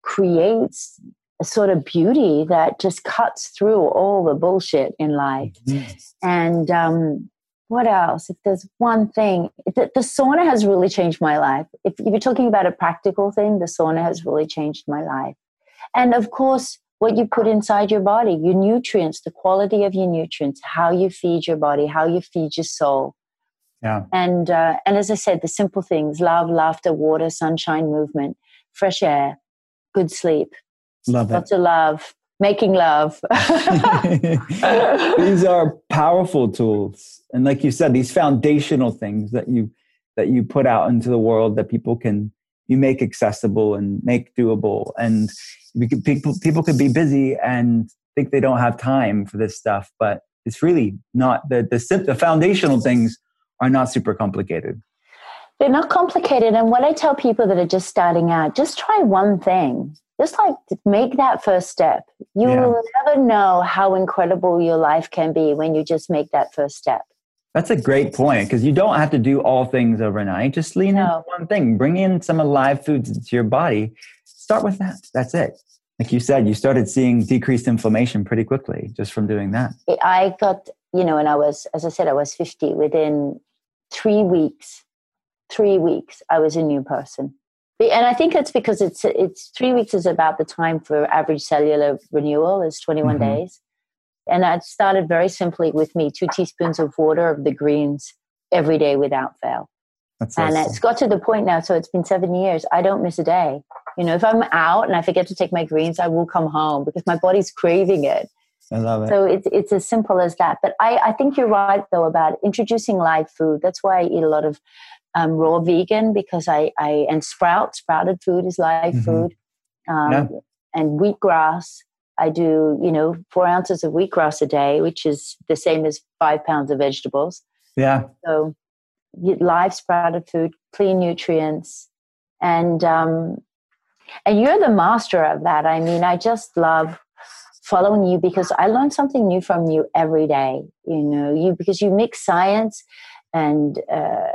[SPEAKER 4] creates a sort of beauty that just cuts through all the bullshit in life. Mm-hmm. And um, what else? If there's one thing, the, the, sauna has really changed my life. If, if you're talking about a practical thing, the sauna has really changed my life. And of course, what you put inside your body, your nutrients, the quality of your nutrients, how you feed your body, how you feed your soul.
[SPEAKER 3] Yeah.
[SPEAKER 4] And uh, and as I said, the simple things: love, laughter, water, sunshine, movement, fresh air, good sleep,
[SPEAKER 3] love
[SPEAKER 4] lots of love, making love. (laughs)
[SPEAKER 3] these (laughs) are powerful tools, and like you said, these foundational things that you that you put out into the world that people can you make accessible and make doable, and could, people people could be busy and think they don't have time for this stuff, but it's really not the the, the foundational things are not super complicated.
[SPEAKER 4] They're not complicated. And what I tell people that are just starting out, just try one thing. Just like make that first step. You yeah. will never know how incredible your life can be when you just make that first step.
[SPEAKER 3] That's a great point because you don't have to do all things overnight. Just lean no. into one thing. Bring in some alive foods into your body. Start with that. That's it. Like you said, you started seeing decreased inflammation pretty quickly just from doing that.
[SPEAKER 4] I got, you know, when I was, as I said, I was 50. Within three weeks, three weeks, I was a new person. And I think it's because it's it's three weeks is about the time for average cellular renewal is 21 mm-hmm. days. And I started very simply with me, two teaspoons of water of the greens every day without fail. That's and awesome. it's got to the point now, so it's been seven years. I don't miss a day. You know, if I'm out and I forget to take my greens, I will come home because my body's craving it.
[SPEAKER 3] I love it.
[SPEAKER 4] So it's it's as simple as that. But I, I think you're right though about introducing live food. That's why I eat a lot of um, raw vegan because I, I and sprout sprouted food is live mm-hmm. food, um, yeah. and wheatgrass. I do you know four ounces of wheatgrass a day, which is the same as five pounds of vegetables.
[SPEAKER 3] Yeah.
[SPEAKER 4] So live sprouted food, clean nutrients, and um, and you're the master of that. I mean, I just love following you because I learn something new from you every day. You know, you because you mix science and uh,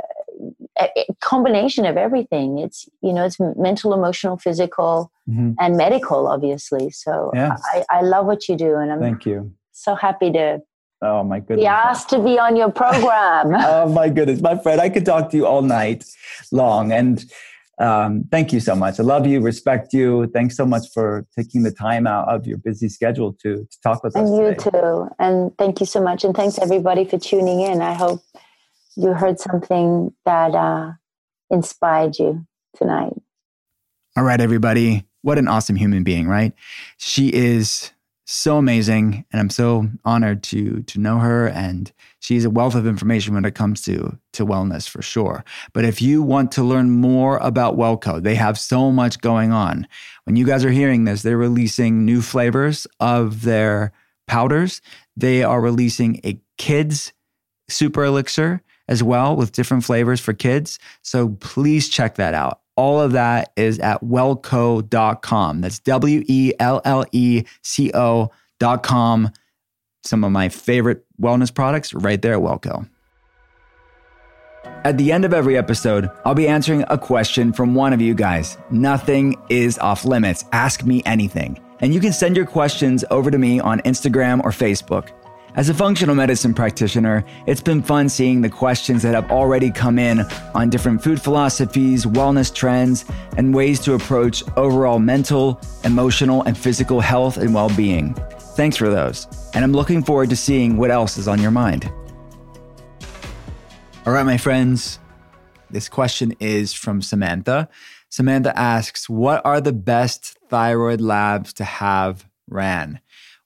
[SPEAKER 4] a, combination of everything. It's you know, it's mental, emotional, physical, mm-hmm. and medical, obviously. So yeah. I, I love what you do, and I'm
[SPEAKER 3] thank you.
[SPEAKER 4] So happy to
[SPEAKER 3] Oh my goodness.
[SPEAKER 4] Be asked to be on your program. (laughs)
[SPEAKER 3] oh my goodness. My friend, I could talk to you all night long. And um, thank you so much. I love you, respect you. Thanks so much for taking the time out of your busy schedule to, to talk with
[SPEAKER 4] and
[SPEAKER 3] us.
[SPEAKER 4] And you
[SPEAKER 3] today.
[SPEAKER 4] too. And thank you so much. And thanks everybody for tuning in. I hope you heard something that uh, inspired you tonight.
[SPEAKER 3] All right, everybody. What an awesome human being, right? She is so amazing and i'm so honored to to know her and she's a wealth of information when it comes to to wellness for sure but if you want to learn more about WelleCo they have so much going on when you guys are hearing this they're releasing new flavors of their powders they are releasing a kids super elixir as well with different flavors for kids so please check that out all of that is at welleco.com. That's W E L L E C O.com. Some of my favorite wellness products right there at WelleCo. At the end of every episode, I'll be answering a question from one of you guys. Nothing is off limits. Ask me anything. And you can send your questions over to me on Instagram or Facebook. As a functional medicine practitioner, it's been fun seeing the questions that have already come in on different food philosophies, wellness trends, and ways to approach overall mental, emotional, and physical health and well being. Thanks for those, and I'm looking forward to seeing what else is on your mind. All right, my friends, this question is from Samantha. Samantha asks, What are the best thyroid labs to have ran?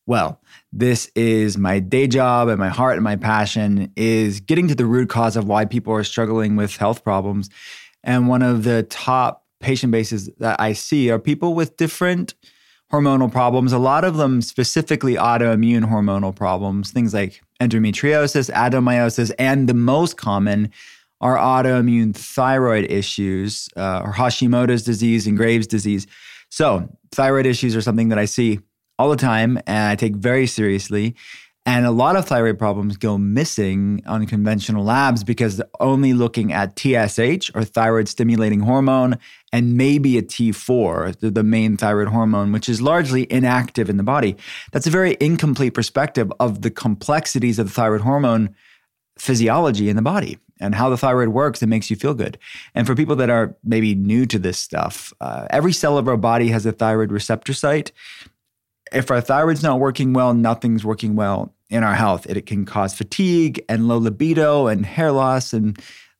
[SPEAKER 3] Well, this is my day job and my heart and my passion is getting to the root cause of why people are struggling with health problems. And one of the top patient bases that I see are people with different hormonal problems, a lot of them specifically autoimmune hormonal problems, things like endometriosis, adenomyosis, and the most common are autoimmune thyroid issues uh, or Hashimoto's disease and Graves' disease. So, thyroid issues are something that I see all the time and I take very seriously. And a lot of thyroid problems go missing on conventional labs because they're only looking at TSH or thyroid stimulating hormone and maybe a T4, the, main thyroid hormone, which is largely inactive in the body. That's a very incomplete perspective of the complexities of the thyroid hormone physiology in the body and how the thyroid works that makes you feel good. And for people that are maybe new to this stuff, uh, every cell of our body has a thyroid receptor site if our thyroid's not working well, nothing's working well in our health. It, it can cause fatigue and low libido and hair loss and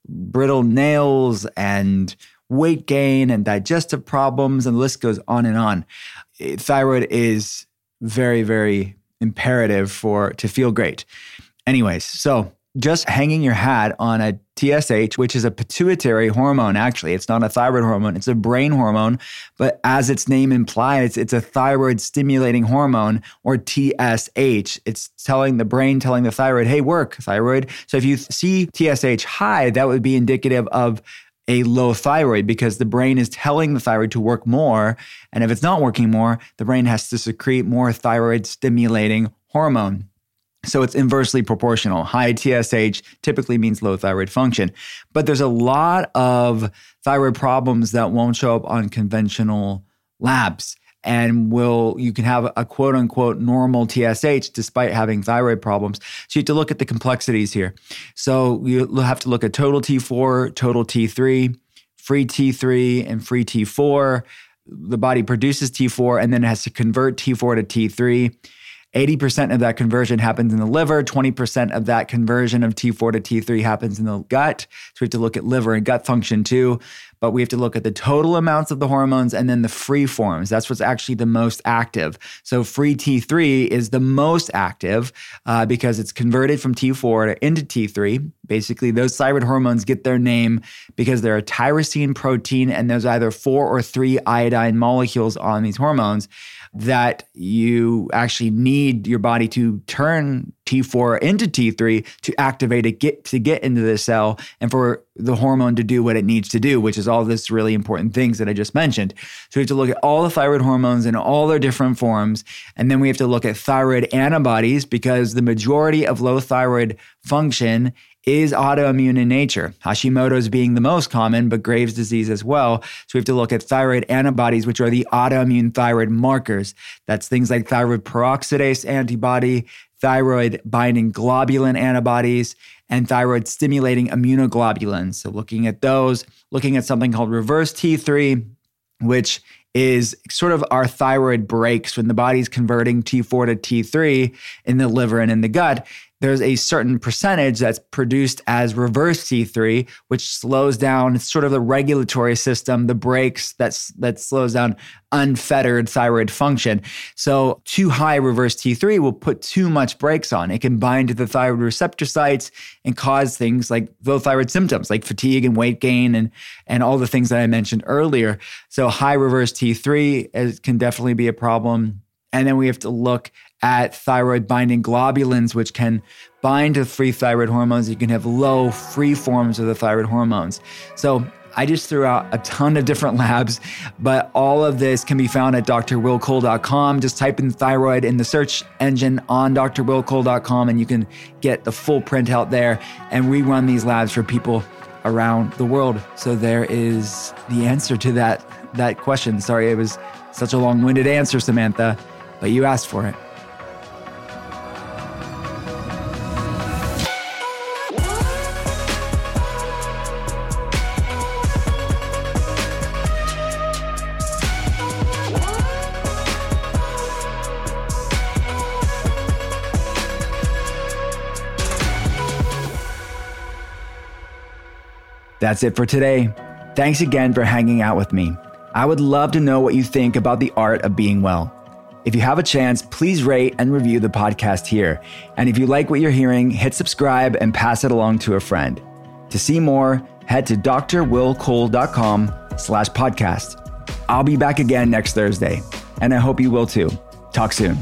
[SPEAKER 3] brittle nails and weight gain and digestive problems, and the list goes on and on. Eh, thyroid is very, very imperative for to feel great. Anyways, so just hanging your hat on a TSH, which is a pituitary hormone, actually. It's not a thyroid hormone, it's a brain hormone. But as its name implies, it's a thyroid stimulating hormone or TSH. It's telling the brain, telling the thyroid, hey, work, thyroid. So if you see TSH high, that would be indicative of a low thyroid because the brain is telling the thyroid to work more. And if it's not working more, the brain has to secrete more thyroid stimulating hormone. So it's inversely proportional. High TSH typically means low thyroid function. But there's a lot of thyroid problems that won't show up on conventional labs and will you can have a quote unquote normal TSH despite having thyroid problems. So you have to look at the complexities here. So you have to look at total T4, total T3, free T3 and free T4. The body produces T4 and then it has to convert T4 to T3. 80% of that conversion happens in the liver, 20% of that conversion of T4 to T3 happens in the gut. So we have to look at liver and gut function too. But we have to look at the total amounts of the hormones and then the free forms. That's what's actually the most active. So free T3 is the most active uh, because it's converted from T4 to, into T3. Basically, those thyroid hormones get their name because they're a tyrosine protein and there's either four or three iodine molecules on these hormones that you actually need your body to turn T4 into T3 to activate it get to get into the cell and for the hormone to do what it needs to do, which is all this really important things that I just mentioned. So we have to look at all the thyroid hormones in all their different forms. And then we have to look at thyroid antibodies because the majority of low thyroid function is autoimmune in nature. Hashimoto's being the most common, but Graves' disease as well. So we have to look at thyroid antibodies, which are the autoimmune thyroid markers. That's things like thyroid peroxidase antibody, thyroid binding globulin antibodies, and thyroid stimulating immunoglobulins. So looking at those, looking at something called reverse T3, which is sort of our thyroid brakes when the body's converting T4 to T3 in the liver and in the gut there's a certain percentage that's produced as reverse T3, which slows down sort of the regulatory system, the brakes that's that slows down unfettered thyroid function. So too high reverse T3 will put too much brakes on. It can bind to the thyroid receptor sites and cause things like low thyroid symptoms like fatigue and weight gain and and all the things that I mentioned earlier. So high reverse T3 is, can definitely be a problem. And then we have to look at thyroid binding globulins, which can bind to free thyroid hormones. You can have low free forms of the thyroid hormones. So I just threw out a ton of different (laughs) labs, but all of this can be found at drwillcole.com. Just type in thyroid in the search engine on drwillcole.com and you can get the full printout there. And we run these labs for people around the world. So there is the answer to that that question. Sorry, it was such a long-winded answer, Samantha, but you asked for it. That's it for today. Thanks again for hanging out with me. I would love to know what you think about the art of being well. If you have a chance, please rate and review the podcast here. And if you like what you're hearing, hit subscribe and pass it along to a friend. To see more, head to drwillcole.com slash podcast. I'll be back again next Thursday, and I hope you will too. Talk soon.